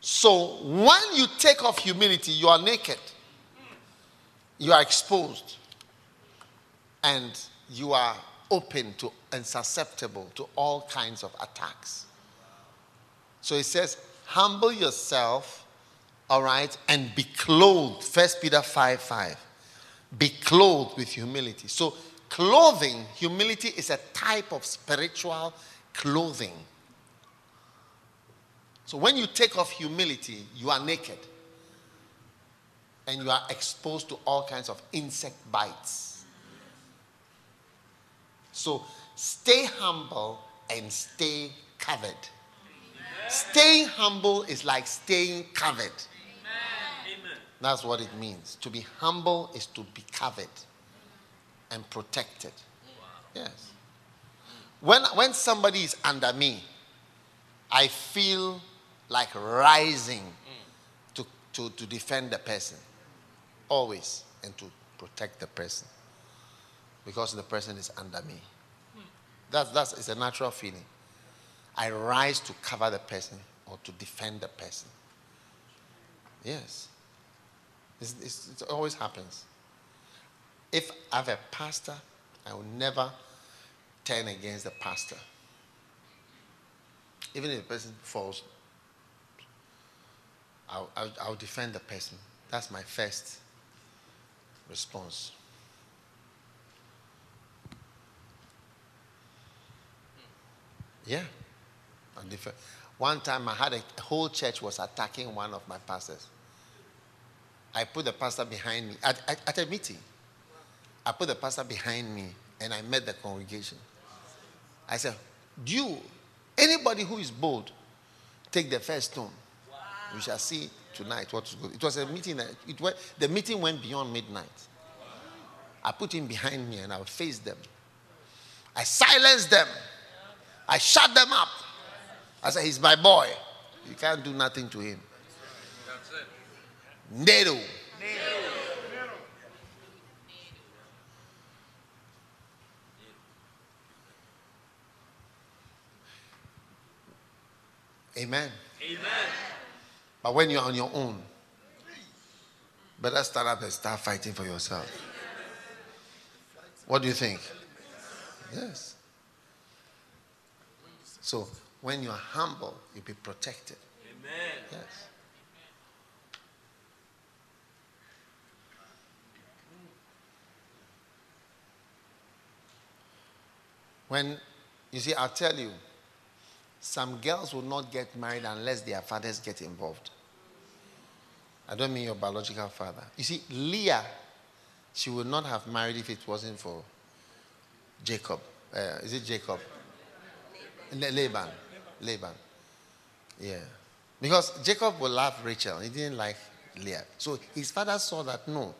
Speaker 2: So when you take off humility, you are naked, you are exposed, and you are open to and susceptible to all kinds of attacks. So it says, humble yourself, all right, and be clothed. First Peter 5 5 be clothed with humility. So, clothing, humility is a type of spiritual clothing. So, when you take off humility, you are naked and you are exposed to all kinds of insect bites. So, stay humble and stay covered. Staying humble is like staying covered. That's what it means. To be humble is to be covered and protected. Yes. When, when somebody is under me, I feel like rising to, to, to defend the person. always, and to protect the person because the person is under me. That's, that's it's a natural feeling. I rise to cover the person or to defend the person. Yes. It's, it's, it always happens. If I have a pastor, I will never turn against the pastor. Even if the person falls, I'll, I'll, I'll defend the person. That's my first response. Yeah. One time I had a, a whole church was attacking one of my pastors. I put the pastor behind me at, at, at a meeting. I put the pastor behind me and I met the congregation. I said, Do you, anybody who is bold, take the first stone. We shall see tonight what is good. It was a meeting, that- it the meeting went beyond midnight. I put him behind me and I faced them. I silenced them. I shut them up. I said, He's my boy. You can't do nothing to him. Nedo. Amen.
Speaker 3: Amen.
Speaker 2: But when you're on your own, better stand up and start fighting for yourself. What do you think? Yes. So when you're humble, you'll be protected.
Speaker 3: Amen.
Speaker 2: Yes. When you see, I'll tell you, some girls will not get married unless their fathers get involved. I don't mean your biological father. You see, Leah, she would not have married if it wasn't for Jacob. Uh, is it Jacob? La- Laban. Laban. Yeah. Because Jacob will love Rachel. He didn't like Leah. So his father saw that no,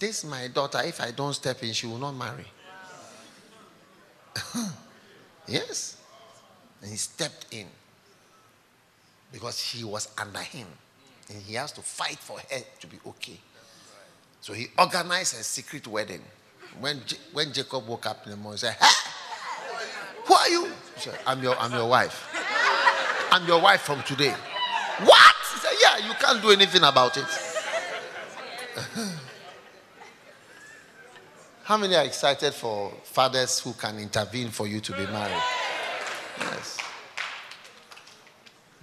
Speaker 2: this my daughter, if I don't step in, she will not marry. yes. And he stepped in because she was under him. And he has to fight for her to be okay. So he organized a secret wedding. When, J- when Jacob woke up in the morning, he said, Hey, who are you? He said, I'm your, I'm your wife. I'm your wife from today. What? He said, Yeah, you can't do anything about it. How many are excited for fathers who can intervene for you to be married? Yes.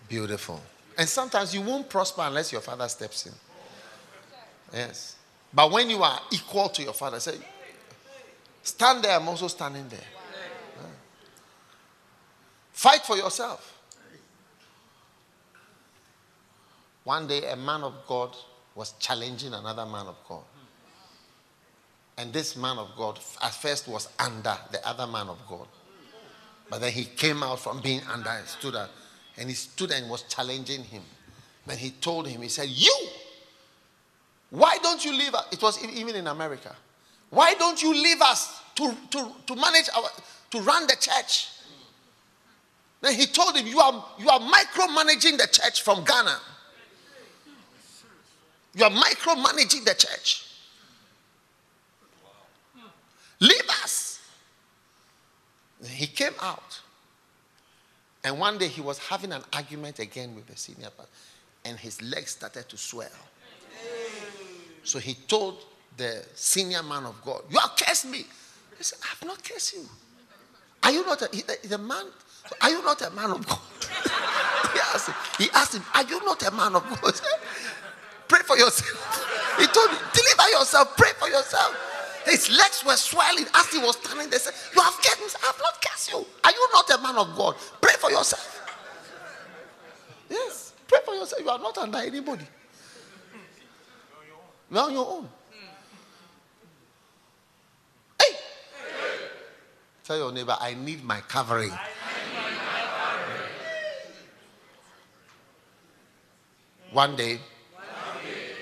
Speaker 2: Beautiful. And sometimes you won't prosper unless your father steps in. Yes. But when you are equal to your father, say, stand there, I'm also standing there. Yeah. Fight for yourself. One day, a man of God was challenging another man of God. And this man of God, at first, was under the other man of God. But then he came out from being under and stood up. And he stood and was challenging him. Then he told him, he said, You, why don't you leave us? It was even in America. Why don't you leave us to, to, to manage our, to run the church? Then he told him, You are, you are micromanaging the church from Ghana. You are micromanaging the church. Leave us. He came out. And one day he was having an argument again with the senior pastor, and his legs started to swell. So he told the senior man of God, You have cursed me. He said, I have not cursed you. Are you not a, he- the man? Are you not a man of God? he, asked him, he asked him, Are you not a man of God? Pray for yourself. He told him, Deliver yourself, pray for yourself. His legs were swelling as he was standing They said, You have cursed me. I have not cursed you. Are you not a man of God? Pray for yourself. Yes, pray for yourself. You are not under anybody. You are on your own. Hey! Tell your neighbor, I need my covering. One day,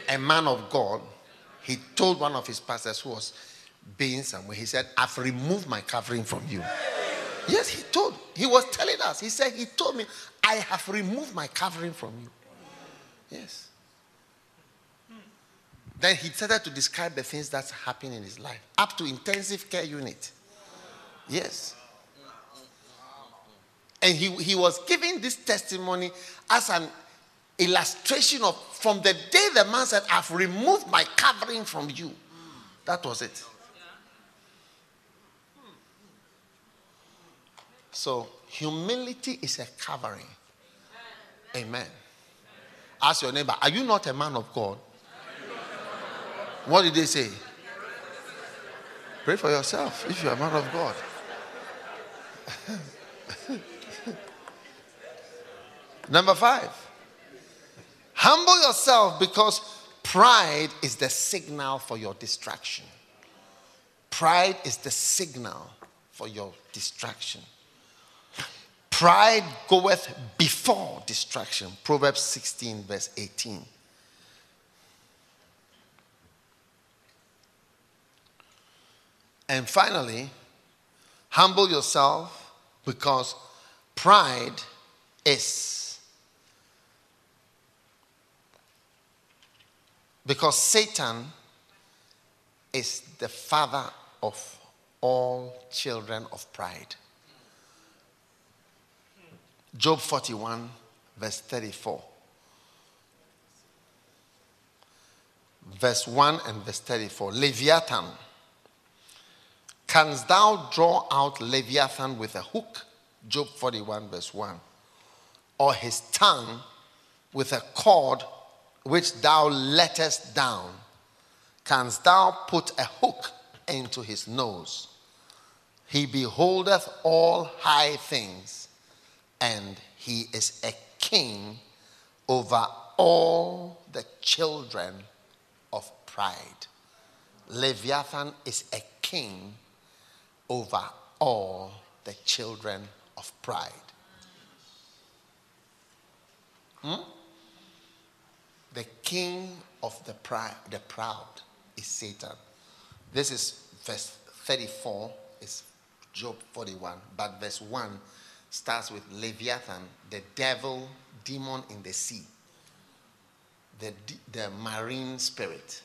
Speaker 2: a man of God, he told one of his pastors who was being somewhere, he said, I've removed my covering from you. Yes, he told, he was telling us, he said, he told me, I have removed my covering from you. Yes. Then he started to describe the things that's happened in his life, up to intensive care unit. Yes. And he, he was giving this testimony as an illustration of from the day the man said, I've removed my covering from you. That was it. So, humility is a covering. Amen. Ask your neighbor, Are you not a man of God? What did they say? Pray for yourself if you're a man of God. Number five, humble yourself because pride is the signal for your distraction. Pride is the signal for your distraction. Pride goeth before distraction. Proverbs 16, verse 18. And finally, humble yourself because pride is. Because Satan is the father of all children of pride. Job 41, verse 34. Verse 1 and verse 34. Leviathan. Canst thou draw out Leviathan with a hook? Job 41, verse 1. Or his tongue with a cord which thou lettest down? Canst thou put a hook into his nose? He beholdeth all high things, and he is a king over all the children of pride. Leviathan is a king over all the children of pride. Hmm? The king of the pride, the proud is Satan. This is verse 34, is Job 41, but verse 1 starts with Leviathan, the devil, demon in the sea, the, the marine spirit,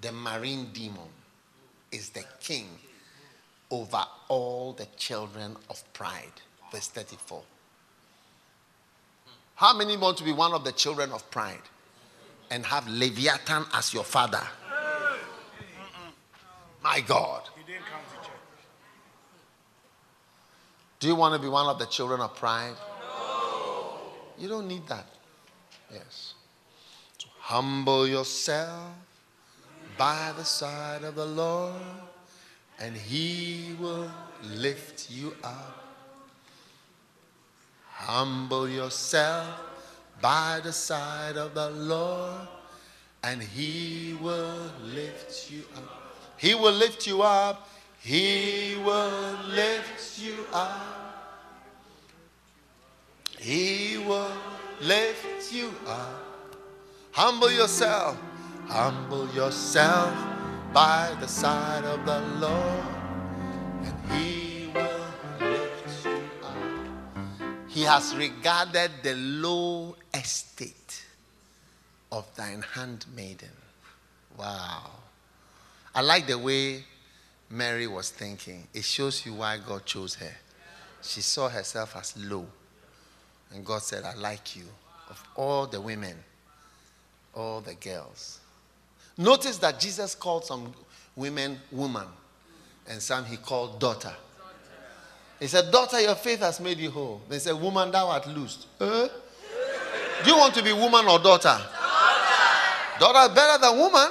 Speaker 2: the marine demon is the king over all the children of pride. Verse 34. How many want to be one of the children of pride and have Leviathan as your father? My God. Do you want to be one of the children of pride? No. You don't need that. Yes. So humble yourself by the side of the Lord, and He will lift you up. Humble yourself by the side of the Lord, and He will lift you up. He will lift you up. He will lift you up. He will lift you up. Humble yourself. Humble yourself by the side of the Lord, and He He has regarded the low estate of thine handmaiden. Wow. I like the way Mary was thinking. It shows you why God chose her. She saw herself as low. And God said, I like you. Of all the women, all the girls. Notice that Jesus called some women woman, and some he called daughter. He said, Daughter, your faith has made you whole. They said, Woman, thou art loosed. Do you want to be woman or daughter? Daughter. Daughter better than woman.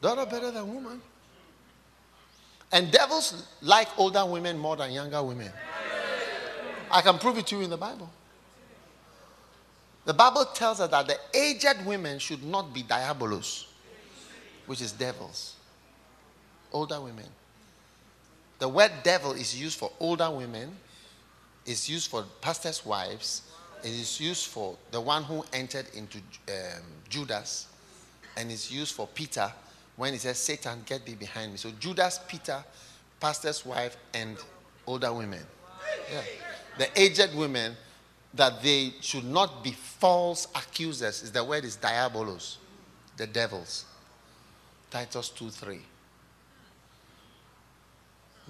Speaker 2: Daughter better than woman. And devils like older women more than younger women. I can prove it to you in the Bible. The Bible tells us that the aged women should not be diabolos, which is devils. Older women. The word devil is used for older women, it's used for pastors' wives, it is used for the one who entered into um, Judas, and it's used for Peter when he says, Satan, get thee behind me. So Judas, Peter, pastor's wife, and older women. Yeah. The aged women, that they should not be false accusers, is the word is diabolos. the devils. Titus 2 3.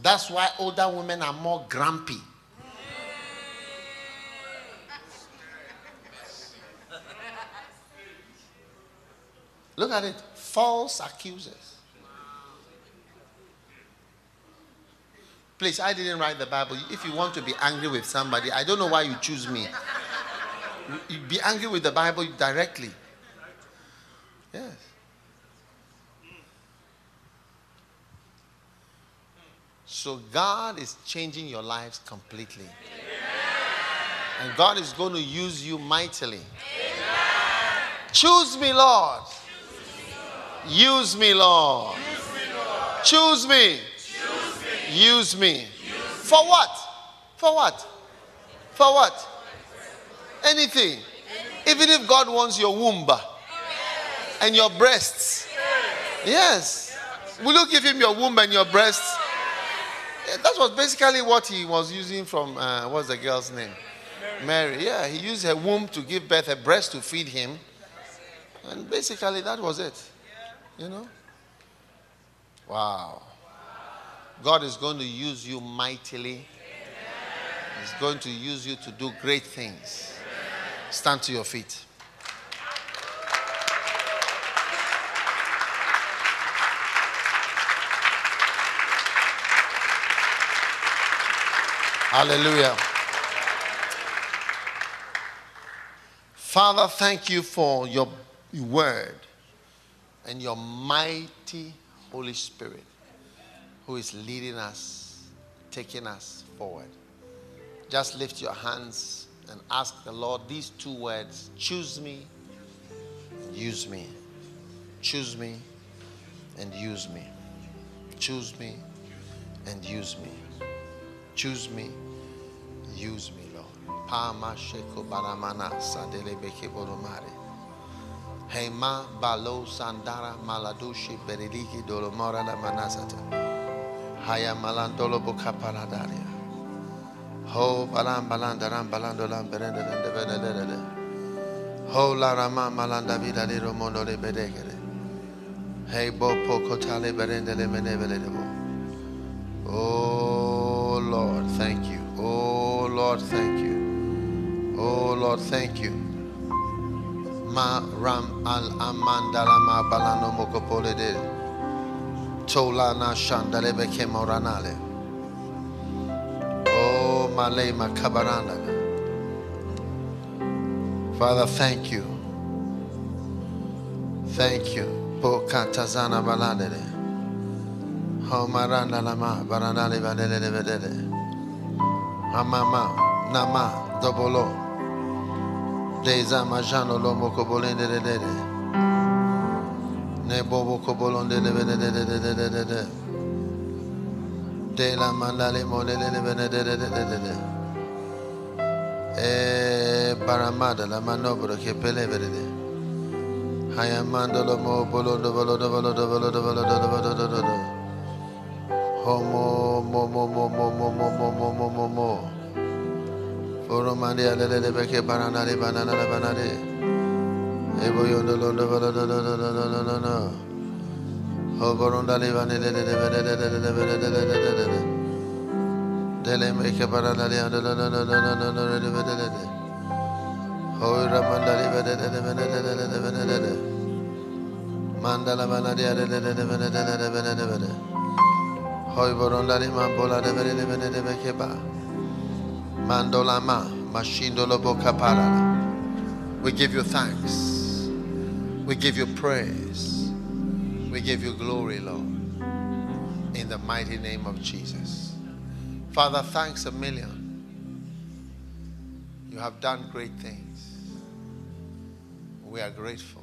Speaker 2: That's why older women are more grumpy. Look at it false accusers. Please, I didn't write the Bible. If you want to be angry with somebody, I don't know why you choose me. You be angry with the Bible directly. Yes. So God is changing your lives completely. And God is going to use you mightily. Choose me, Lord. Use me, Lord. Choose me. Use me. For what? For what? For what? Anything. Even if God wants your womb and your breasts. Yes. Will you give him your womb and your breasts? That was basically what he was using from, uh, what's the girl's name? Mary. Mary. Yeah, he used her womb to give birth, a breast to feed him. And basically, that was it. You know? Wow. God is going to use you mightily. He's going to use you to do great things. Stand to your feet. Hallelujah. Father, thank you for your word and your mighty Holy Spirit who is leading us, taking us forward. Just lift your hands and ask the Lord these two words choose me, use me. Choose me and use me. Choose me and use me. Choose me, use me, Lord. Pama sheko baramana sadele beke boromare. Hema balo sandara maladushi beriliki dolomora la manasata. Haya malandolo boka paradaria. Ho balam balandaram balandolam berende lende benedede. Ho la rama malanda vida de romondo le bedegere. Hey bo poco tale berende le menevele de bo. Oh thank you. Oh Lord, thank you. Oh Lord, thank you. Ma ram al amandala ma balano mokopole de. Tolana beke moranale. Oh male makabaranda. Father, thank you. Thank you. Po katazana baladere. Homaranda lama baranale badele vedele. Amama nama dobolo. Deza majano lomo kobolende de de de. La mandale mole de de de de de de de de. E baramada la manobro che pele vede. Hayamando lo mo bolondo bolondo bolondo bolondo bolondo bolondo bolondo. Homo mo mo mo mo mo mo mo mo mo mo mo. Foromandi alele de beke banana de banana de banana. Ebo yondo londo bolo do do do do do do do do. Hoboronda de bane de de de de de de de de de de de de de de. Dele meke banana de ando do do do do do do do de de de de. Hoy ramanda de de de de de de de de de de de. Mandala bana de de de de de de de de de de de. We give you thanks. We give you praise. We give you glory, Lord. In the mighty name of Jesus. Father, thanks a million. You have done great things. We are grateful.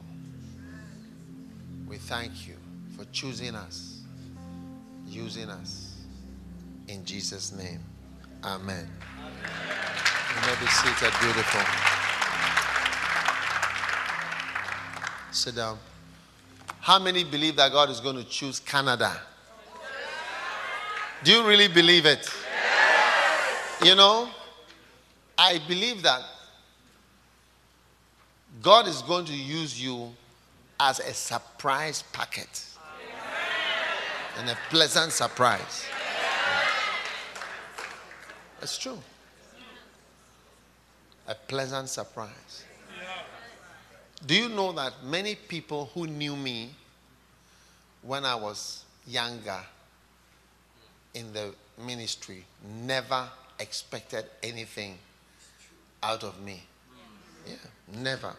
Speaker 2: We thank you for choosing us, using us. In Jesus' name, Amen. You may be seated, beautiful. Sit down. How many believe that God is going to choose Canada? Do you really believe it? You know, I believe that God is going to use you as a surprise packet and a pleasant surprise. It's true. A pleasant surprise. Do you know that many people who knew me when I was younger in the ministry never expected anything out of me? Yeah, never.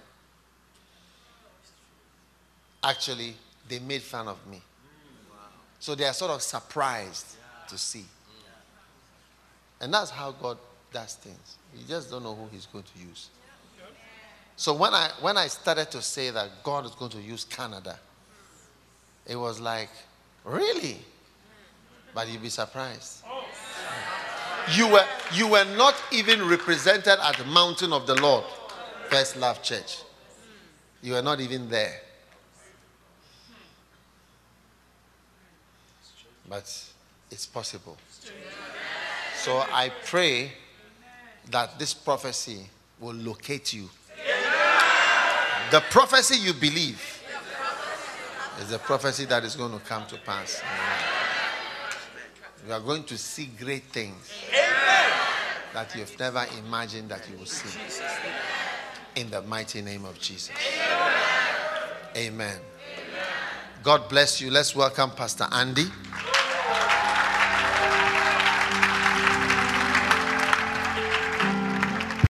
Speaker 2: Actually, they made fun of me. So they are sort of surprised to see. And that's how God does things. You just don't know who He's going to use. So when I when I started to say that God is going to use Canada, it was like, really? But you'd be surprised. You were you were not even represented at the mountain of the Lord, First Love Church. You were not even there. But it's possible. So I pray that this prophecy will locate you. The prophecy you believe is the prophecy that is going to come to pass. You are going to see great things that you've never imagined that you will see. In the mighty name of Jesus. Amen. God bless you. Let's welcome Pastor Andy.